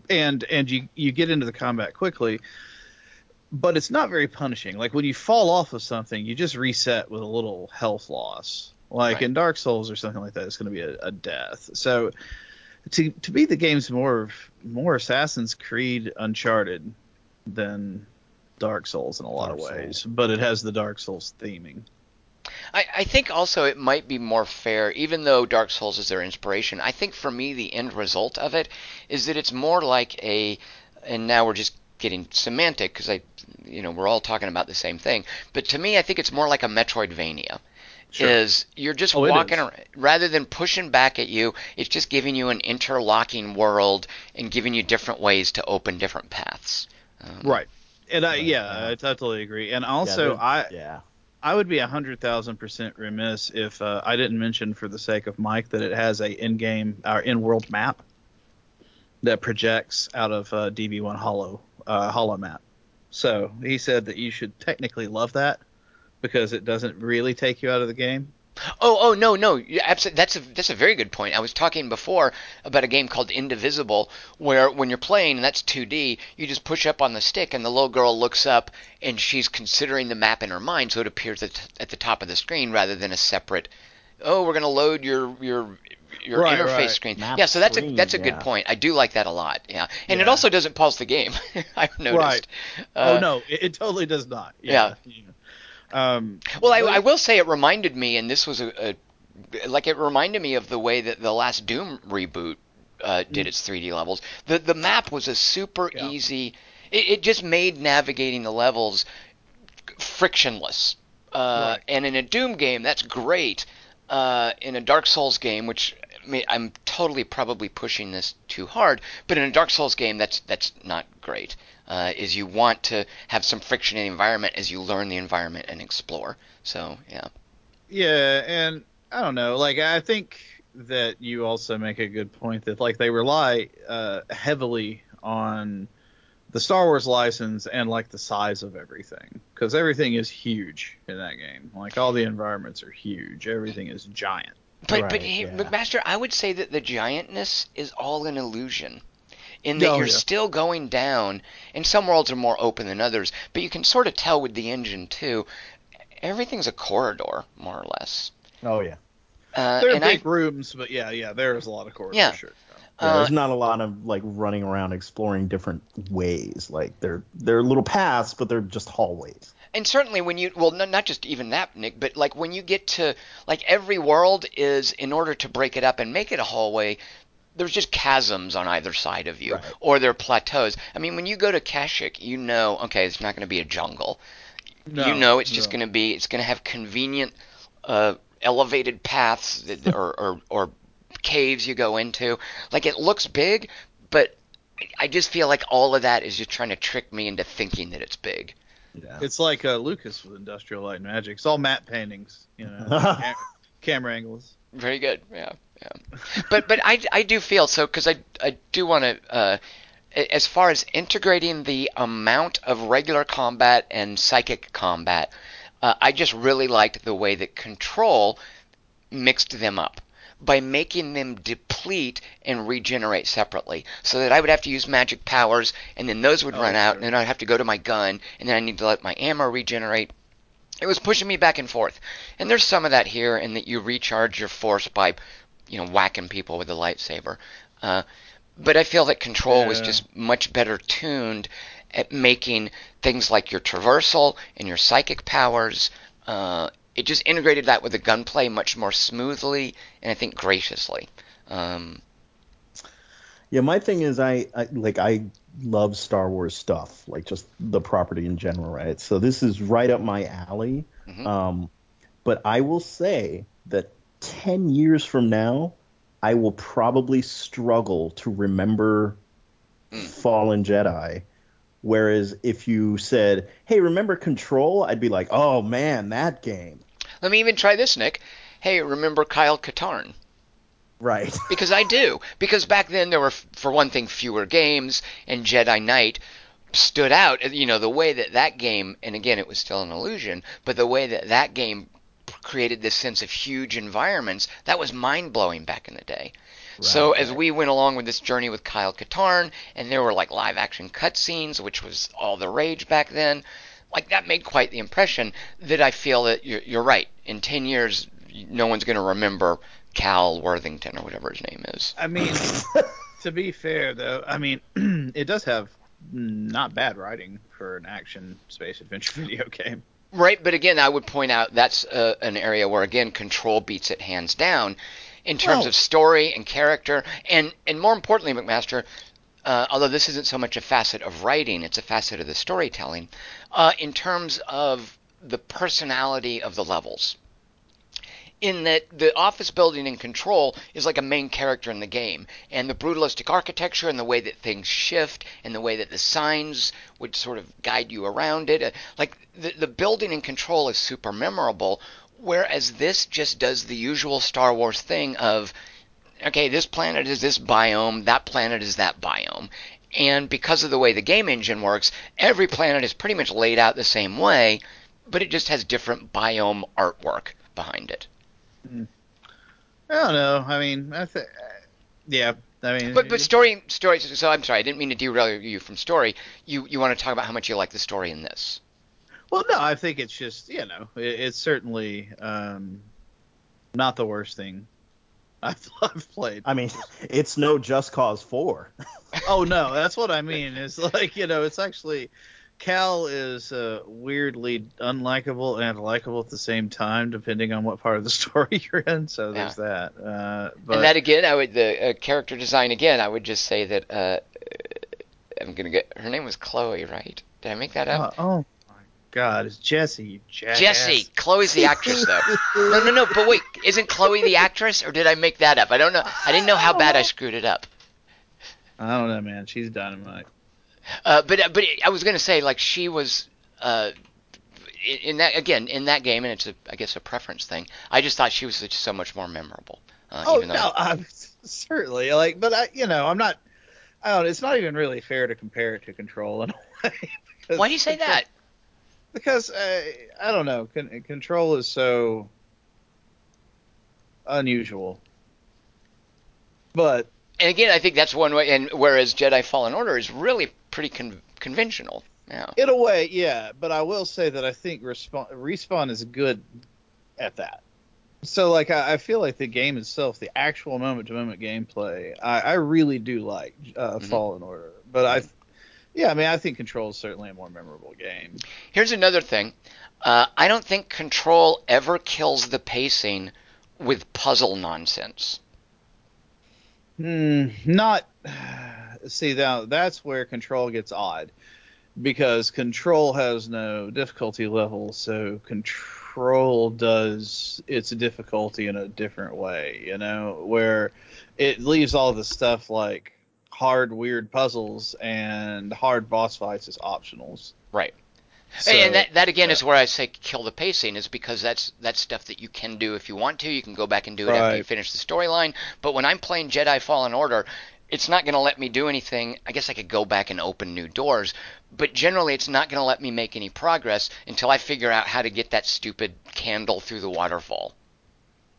and and you you get into the combat quickly, but it's not very punishing. Like when you fall off of something, you just reset with a little health loss. Like Right. in Dark Souls or something like that, it's going to be a, a death. So to to me, the game's more more Assassin's Creed Uncharted than Dark Souls in a lot Dark of ways, Souls. but it has the Dark Souls theming. I, I think also it might be more fair, even though Dark Souls is their inspiration. I think for me, the end result of it is that it's more like a, and now we're just getting semantic because I, you know, we're all talking about the same thing. But to me, I think it's more like a Metroidvania. Sure. Is you're just Oh, walking around rather than pushing back at you, it's just giving you an interlocking world and giving you different ways to open different paths. Um, Right. And I, yeah, yeah. I totally agree. And also, there's- I yeah. I would be a hundred thousand percent remiss if uh, I didn't mention, for the sake of Mike, that it has a in-game or in-world map that projects out of uh, DB1 Hollow uh, Hollow map. So he said that you should technically love that because it doesn't really take you out of the game. Oh, oh no, no, absolutely. That's a that's a very good point. I was talking before about a game called Indivisible, where when you're playing, and that's 2D, you just push up on the stick, and the little girl looks up, and she's considering the map in her mind, so it appears at, at the top of the screen rather than a separate. Oh, we're gonna load your your your Right, interface right. screen. Map yeah, so that's a that's a good yeah. point. I do like that a lot. Yeah, and it also doesn't pause the game. I've noticed. Right. Uh, oh no, it, it totally does not. Yeah. Yeah. Um, Well, I, I will say it reminded me, and this was a, a like it reminded me of the way that the last Doom reboot uh, did its 3D levels. The the map was a super Yeah. easy. It, it just made navigating the levels frictionless. Uh, Right. And in a Doom game, that's great. Uh, in a Dark Souls game, which I mean, I'm totally probably pushing this too hard, but in a Dark Souls game, that's that's not great. Uh, is you want to have some friction in the environment as you learn the environment and explore. So yeah, Yeah, and I don't know. Like I think that you also make a good point that like they rely uh, heavily on the Star Wars license and like the size of everything because everything is huge in that game. Like all the environments are huge. Everything is giant. But Right, but hey, yeah. McMaster, I would say that the giantness is all an illusion. In that Oh, you're yeah. still going down, and some worlds are more open than others, but you can sort of tell with the engine too. Everything's a corridor, more or less. Oh yeah. Uh, There are and I, big rooms, but yeah, yeah, there's a lot of corridors. Yeah. Sure. Yeah, uh, there's not a lot of like running around exploring different ways. Like they're they're little paths, but they're just hallways. And certainly when you well not, not just even that nick but like when you get to like every world is in order to break it up and make it a hallway there's just chasms on either side of you Right. or there are plateaus i mean when you go to Kashyyyk you know okay it's not going to be a jungle No, you know it's just no. going to be it's going to have convenient uh, elevated paths that, or, or or caves you go into like it looks big but I just feel like all of that is just trying to trick me into thinking that it's big. Yeah. It's like uh, Lucas with Industrial Light and Magic. It's all matte paintings, you know, cam- camera angles. Very good. Yeah, yeah. But but I, I do feel so because I I do want to uh, as far as integrating the amount of regular combat and psychic combat, uh, I just really liked the way that Control mixed them up by making them deplete and regenerate separately so that I would have to use magic powers and then those would Oh, run out sure. and then I'd have to go to my gun and then I need to let my ammo regenerate it was pushing me back and forth. And there's some of that here in that you recharge your force by, you know, whacking people with a lightsaber. Uh, but I feel that Control was just much better tuned at making things like your traversal and your psychic powers. Uh, it just integrated that with the gunplay much more smoothly and I think graciously. Um, Yeah, my thing is I, I like I love Star Wars stuff, like just the property in general, right? So this is right up my alley. Mhm. Um, but I will say that ten years from now, I will probably struggle to remember Mm. Fallen Jedi. Whereas if you said, "Hey, remember Control?" I'd be like, "Oh man, that game." let me even try this, Nick. Hey, remember Kyle Katarn? Right. Because I do. Because back then there were, for one thing, fewer games, and Jedi Knight stood out. You know, the way that that game, and again, it was still an illusion, but the way that that game created this sense of huge environments that was mind blowing back in the day. So as we went along with this journey with Kyle Katarn, and there were like live action cutscenes, which was all the rage back then, like that made quite the impression that I feel that you're, you're right. In ten years, no one's going to remember Cal Worthington or whatever his name is. I mean, to be fair though, I mean, it does have not bad writing for an action space adventure video game. Right, but again, I would point out that's uh, an area where again control beats it hands down in terms Well- of story and character, and and more importantly, McMaster. Uh, although this isn't so much a facet of writing, it's a facet of the storytelling. Uh, in terms of the personality of the levels, in that the office building in control is like a main character in the game and the brutalistic architecture and the way that things shift and the way that the signs would sort of guide you around it uh, like the, the building in control is super memorable whereas this just does the usual star wars thing of okay this planet is this biome that planet is that biome and because of the way the game engine works every planet is pretty much laid out the same way but it just has different biome artwork behind it I don't know. I mean, I think, yeah. I mean, But but story story. So I'm sorry, I didn't mean to derail you from story. You you want to talk about how much you like the story in this? Well, no, I think it's just you know, it, it's certainly um, not the worst thing I've, I've played. I mean, it's no Just Cause 4. oh no, that's what I mean. It's like you know, it's actually Cal is uh, weirdly unlikable and likable at the same time, depending on what part of the story you're in. So there's that. Uh, but and that again, I would the uh, character design again. I would just say that uh, I'm gonna get her name was Chloe, right? Did I make that uh, up? oh my God, it's Jesse. you jackass. Jesse. Chloe's the actress though. no, no, no. But wait, isn't Chloe the actress, or did I make that up? I don't know. I didn't know how bad I screwed it up. I don't know, man. She's dynamite. Uh, but but I was gonna say like she was uh, in, that again in that game, and it's a I guess a preference thing. I just thought she was just so much more memorable. Uh, Oh even though, no, I'm certainly like, but I, you know, I'm not. I don't. It's not even really fair to compare it to Control in a way. Why do you say that? Because uh, I don't know. Con- Control is so unusual. But And again, I think that's one way. And whereas Jedi Fallen Order is really pretty con- conventional. Yeah. in a way, yeah. But I will say that I think respawn, respawn is good at that. So like I, I feel like the game itself, the actual moment to moment gameplay, I, I really do like uh, Mhm. Fallen Order. But I, yeah, I mean I think Control is certainly a more memorable game. Here's another thing. Uh, I don't think Control ever kills the pacing with puzzle nonsense. Hmm, not. See now that's where Control gets odd, because Control has no difficulty level, so Control does its difficulty in a different way. You know, where it leaves all the stuff like hard, weird puzzles and hard boss fights as optionals. Right. So, and that, that again yeah. is where I say kill the pacing is because that's that's stuff that you can do if you want to. You can go back and do it after you finish the storyline. But when I'm playing Jedi Fallen Order, it's not going to let me do anything. I guess I could go back and open new doors, but generally it's not going to let me make any progress until I figure out how to get that stupid candle through the waterfall.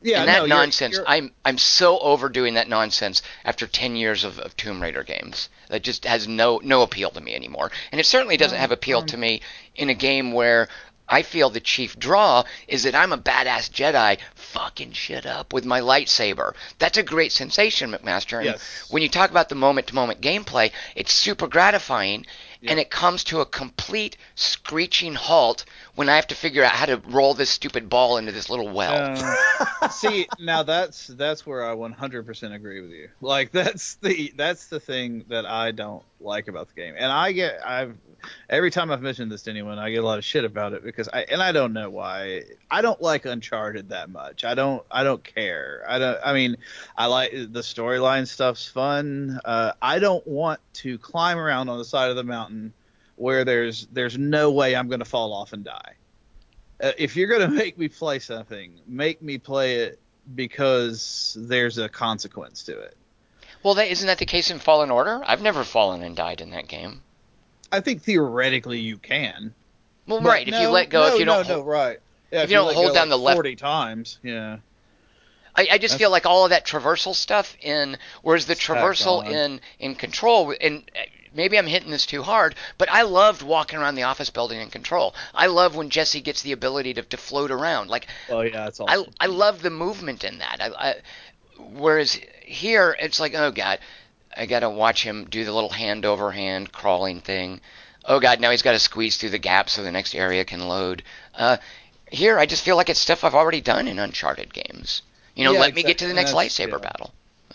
Yeah, and that no, you're- nonsense, you're- I'm I'm so overdoing that nonsense after 10 years of, of Tomb Raider games. That just has no no appeal to me anymore. And it certainly doesn't have appeal to me in a game where I feel the chief draw is that I'm a badass Jedi fucking shit up with my lightsaber. That's a great sensation, McMaster. And Yes. when you talk about the moment to moment gameplay, it's super gratifying and it comes to a complete screeching halt when I have to figure out how to roll this stupid ball into this little well. Uh, see, now that's that's where I 100% agree with you. Like that's the that's the thing that I don't like about the game. And I get I've every time I've mentioned this to anyone, I get a lot of shit about it because I and I don't know why. I don't like Uncharted that much. I don't I don't care. I don't I mean, I like the storyline stuff's fun. Uh, I don't want to climb around on the side of the mountain where there's there's no way I'm going to fall off and die. Uh, if you're going to make me play something, make me play it because there's a consequence to it. Well, that, isn't that the case in Fallen Order? I've never fallen and died in that game. I think theoretically you can. Well, But right. If you let go, no, if you don't. no, no, right. Yeah, If you don't hold down like, the left- 40 times, yeah. I, I just That's- feel like all of that traversal stuff in, whereas the traversal in in Control, and maybe I'm hitting this too hard, but I loved walking around the office building in Control. I love when Jesse gets the ability to, to float around. Like Oh yeah, it's I awesome. I love the movement in that. I, I whereas here it's like oh god, I gotta watch him do the little hand over hand crawling thing. Oh god, now he's got to squeeze through the gap so the next area can load. Uh, here I just feel like it's stuff I've already done in Uncharted games. You know, Yeah, let me get to the next lightsaber that's- battle.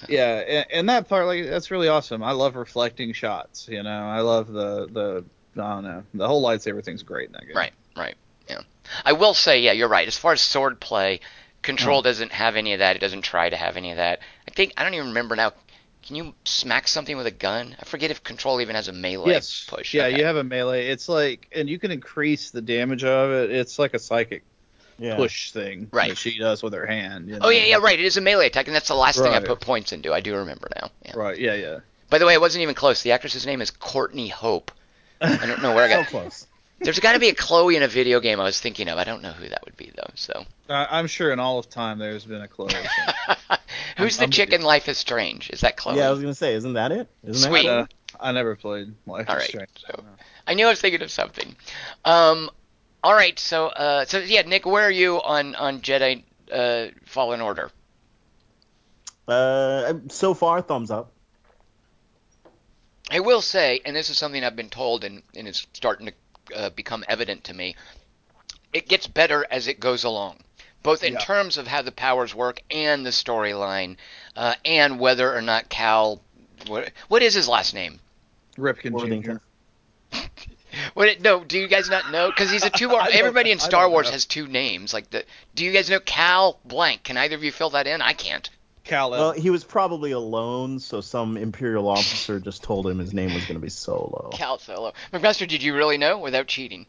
Yeah, and, and that part, like, that's really awesome. I love reflecting shots. You know, I love the the I don't know, the whole lightsaber thing's great in that game. Right, right. Yeah. I will say, yeah, you're right. As far as sword play, Control Oh. doesn't have any of that. It doesn't try to have any of that. I think I don't even remember now. Can you smack something with a gun? I forget if Control even has a melee yes. push. Yeah, Okay. you have a melee. It's like, and you can increase the damage of it. It's like a psychic Yeah. push thing Right. that she does with her hand. you Oh yeah, yeah, right. It is a melee attack, and that's the last thing I put points into. I do remember now. Yeah. Right. Yeah. Yeah. By the way, it wasn't even close. The actress's name is Courtney Hope. I don't know where I got. So close. There's got to be a Chloe in a video game I was thinking of. I don't know who that would be though. So, I, I'm sure in all of time there's been a Chloe. who's the I'm chick in Life is Strange? Is that Chloe? Yeah, I was gonna say, isn't that it? Isn't Sweet. that uh, I never played Life All is right, Strange. so- I knew I was thinking of something. Um, all right, so uh, so yeah, Nick, where are you on on Jedi uh, Fallen Order? Uh, so far, thumbs up. I will say, and this is something I've been told, and, and it's starting to uh, become evident to me. It gets better as it goes along, both in Yeah. terms of how the powers work and the storyline, uh, and whether or not Cal. What, what is his last name? Ripken Worthington. Jr. What? No, do you guys not know? Because he's a two. I everybody in Star Wars know. has two names. Like the. Do you guys know Cal blank? Can either of you fill that in? I can't. Cal Well, he was probably alone, so some Imperial officer just told him his name was gonna be Solo. Cal Solo. McMaster, did you really know without cheating?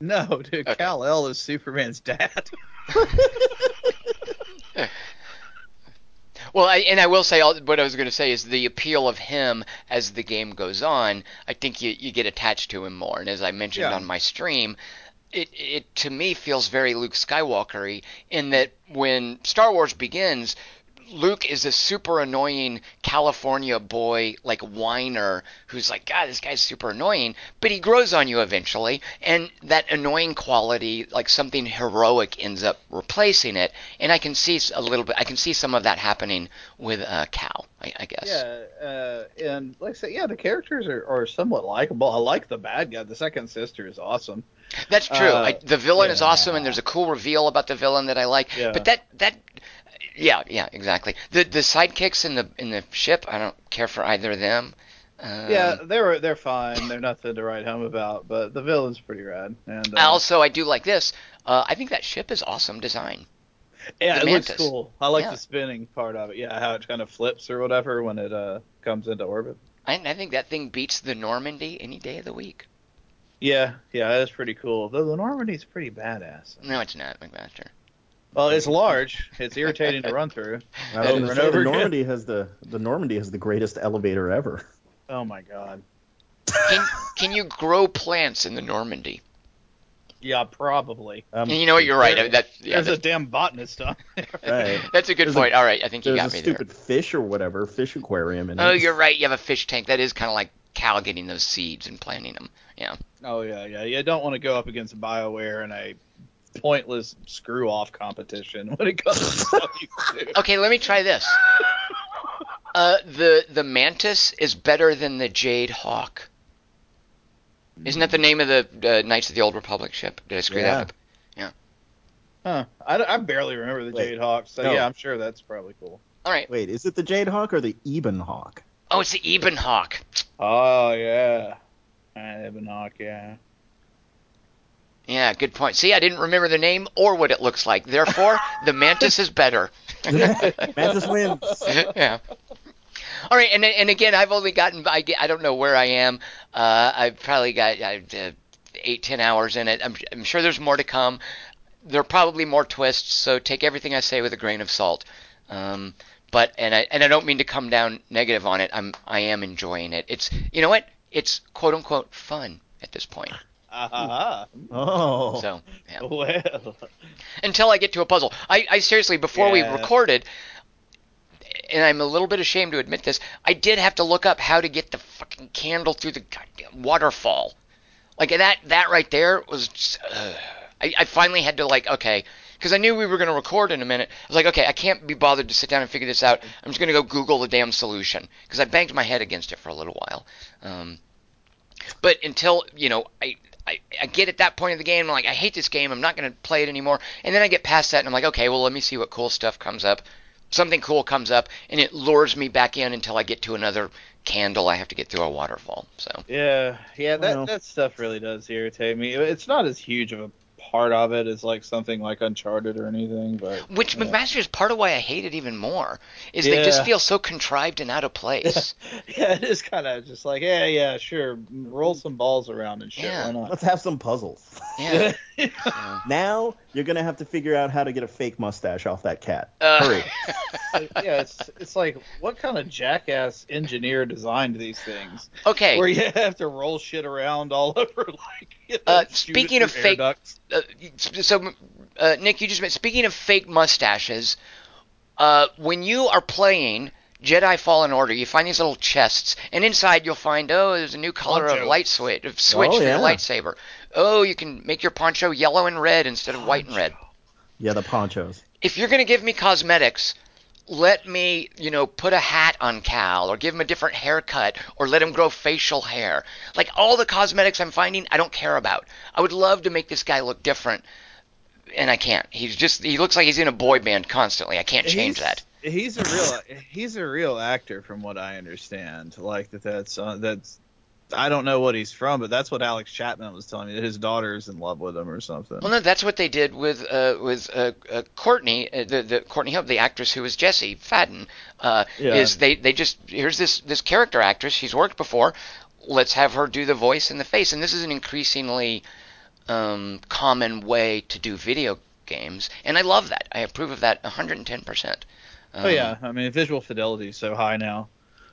No, dude, Okay. Kal-El is Superman's dad. Well, I, and I will say, all, what I was going to say is the appeal of him as the game goes on. I think you, you get attached to him more. And as I mentioned Yeah. on my stream, it, it to me feels very Luke Skywalker-y in that when Star Wars begins, Luke is a super annoying California boy, like whiner, who's like, God, this guy's super annoying. But he grows on you eventually, and that annoying quality, like something heroic, ends up replacing it. And I can see a little bit, I can see some of that happening with uh, Cal, I, I guess. Yeah, uh, and like I said, yeah, the characters are, are somewhat likable. I like the bad guy. The second sister is awesome. That's true. Uh, I, the villain is awesome, and there's a cool reveal about the villain that I like. Yeah. But that that yeah yeah exactly. The the sidekicks in the in the ship, I don't care for either of them. Um, yeah, they're they're fine. They're nothing to write home about. But the villain's pretty rad. And uh, Also, I do like this. Uh, I think that ship is awesome design. yeah, the it looks cool. I like Yeah. the spinning part of it. Yeah, how it kind of flips or whatever when it uh comes into orbit. I, I think that thing beats the Normandy any day of the week. Yeah, yeah, that is pretty cool. Though the Normandy's pretty badass. No, it's not, McMaster. Well, it's large. It's irritating to run through. I was Over and over the again. Normandy has the the Normandy has the greatest elevator ever. Oh my god. Can can you grow plants in the Normandy? Yeah, probably. Um, you know what? You're right. there- That yeah, There's a damn botanist on there. Right. that's a good there's a- point. All right, I think you got me there. a stupid fish or whatever fish aquarium in Oh, it. you're right. You have a fish tank. That is kind of like Cal getting those seeds and planting them. Yeah. Oh yeah, yeah. You don't want to go up against BioWare and a pointless screw off competition when it comes to stuff you do. Okay, let me try this. Uh, the the mantis is better than the jade hawk. Isn't that the name of the uh, Knights of the Old Republic ship? Did I screw Yeah. that up? Yeah. Huh. I, I barely remember the Wait. Jade Hawk, so No. yeah, I'm sure that's probably cool. All right. Wait, is it the Jade Hawk or the Ebon Hawk? Oh, it's the Ebon hawk. Oh yeah. Ebon Hawk, yeah. Yeah, good point. See, I didn't remember the name or what it looks like. Therefore, the mantis is better. Mantis wins. yeah. All right, and and again, I've only gotten I, I don't know where I am. Uh, I've probably got uh, uh, eight ten hours in it. I'm I'm sure there's more to come. There are probably more twists, so take everything I say with a grain of salt. Um, but and I and I don't mean to come down negative on it. I'm I am enjoying it. It's you know what? It's quote unquote fun at this point. Uh-huh. Oh. So yeah. Well, until I get to a puzzle. I, I seriously, before we recorded, and I'm a little bit ashamed to admit this, I did have to look up how to get the fucking candle through the goddamn waterfall. Like that, that right there was. Just, uh, I, I finally had to like, okay, because I knew we were going to record in a minute. I was like, okay, I can't be bothered to sit down and figure this out. I'm just going to go Google the damn solution because I banged my head against it for a little while. Um, but until you know, I, I I get at that point of the game, I'm like, I hate this game. I'm not going to play it anymore. And then I get past that, and I'm like, okay, well, let me see what cool stuff comes up. Something cool comes up, and it lures me back in until I get to another candle. I have to get through a waterfall. So yeah, yeah, that Well. that stuff really does irritate me. It's not as huge of a part of it is like something like Uncharted or anything, but Which yeah. McMaster is part of why I hate it even more. Is they just feel so contrived and out of place. yeah, it is kind of just like, yeah, yeah, sure, roll some balls around and shit. Yeah. Why not? Let's have some puzzles. yeah. Now you're gonna have to figure out how to get a fake mustache off that cat. Uh, Hurry. yeah, it's it's like what kind of jackass engineer designed these things? okay. Where you have to roll shit around all over like. You know, Uh, speaking of fake- uh, so uh, Nick, you just meant speaking of fake mustaches. Uh, when you are playing Jedi Fallen Order, you find these little chests, and inside you'll find oh, there's a new color of Ponchos. light switch, of switch Oh, for your lightsaber. Oh, you can make your poncho yellow and red instead of white and red. Yeah, the ponchos. If you're gonna give me cosmetics, let me, you know, put a hat on Cal, or give him a different haircut, or let him grow facial hair. Like all the cosmetics I'm finding, I don't care about. I would love to make this guy look different, and I can't. He's just he looks like he's in a boy band constantly. I can't change He's- that. He's a real he's a real actor from what I understand. Like that that's uh, that's I don't know what he's from, but that's what Alex Chapman was telling me that his daughter's in love with him or something. Well, no, that's what they did with uh, with uh, uh, Courtney, uh, the, the Courtney Hope, the actress who was Jesse Faden. Uh, Yeah. Is they they just here's this this character actress. She's worked before. Let's have her do the voice and the face. And this is an increasingly um, common way to do video games, and I love that. I approve of that 110 percent. Um, oh yeah, I mean visual fidelity is so high now.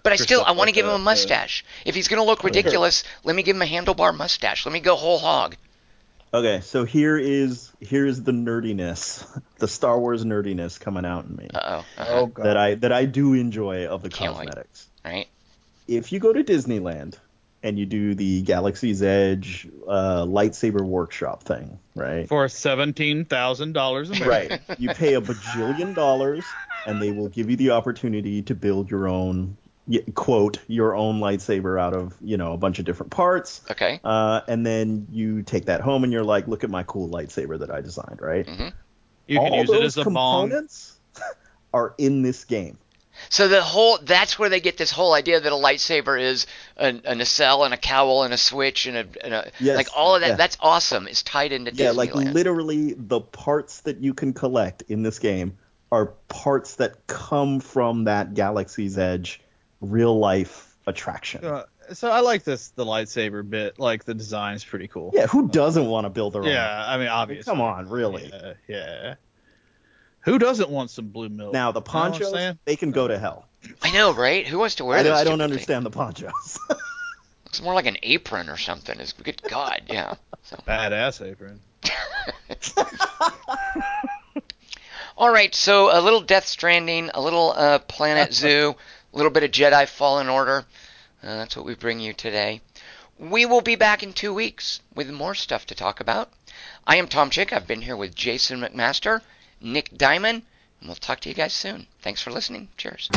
But I still I want to like give him a that, uh, mustache. If he's gonna look ridiculous, let me give him a handlebar mustache. Let me go whole hog. Okay, so here is here is the nerdiness, the Star Wars nerdiness coming out in me Uh oh. Uh-huh. Oh god. that I that I do enjoy of the Can't wait. cosmetics. Right. If you go to Disneyland and you do the Galaxy's Edge uh, lightsaber workshop thing, right? For seventeen thousand dollars a month. Right. You pay a bajillion dollars, and they will give you the opportunity to build your own y- quote your own lightsaber out of you know a bunch of different parts. Okay. Uh, and then you take that home, and you're like, look at my cool lightsaber that I designed, right? hmm You can All use it those as a bong. components are in this game. So the whole that's where they get this whole idea that a lightsaber is a, a nacelle and a cowl and a switch and a, and a Yes, like all of that. yeah. That's awesome. It's tied into Yeah, Disneyland. like literally the parts that you can collect in this game are parts that come from that Galaxy's Edge real life attraction. Uh, so I like this the lightsaber bit. Like the design's pretty cool. yeah, who doesn't want to build their own? Yeah, I mean I obviously. come on, really. Yeah, yeah. Who doesn't want some blue milk? Now the You know what I'm ponchos, saying? they can go to hell. I know, right? Who wants to wear I, this? I don't stupid thing? understand the ponchos. It's more like an apron or something. It's good God, yeah. So. Badass apron. All right, so a little Death Stranding, a little uh, Planet Zoo, a little bit of Jedi Fallen Order. Uh, that's what we bring you today. We will be back in two weeks with more stuff to talk about. I am Tom Chick. I've been here with Jason McMaster, Nick Diamond, and we'll talk to you guys soon. Thanks for listening. Cheers.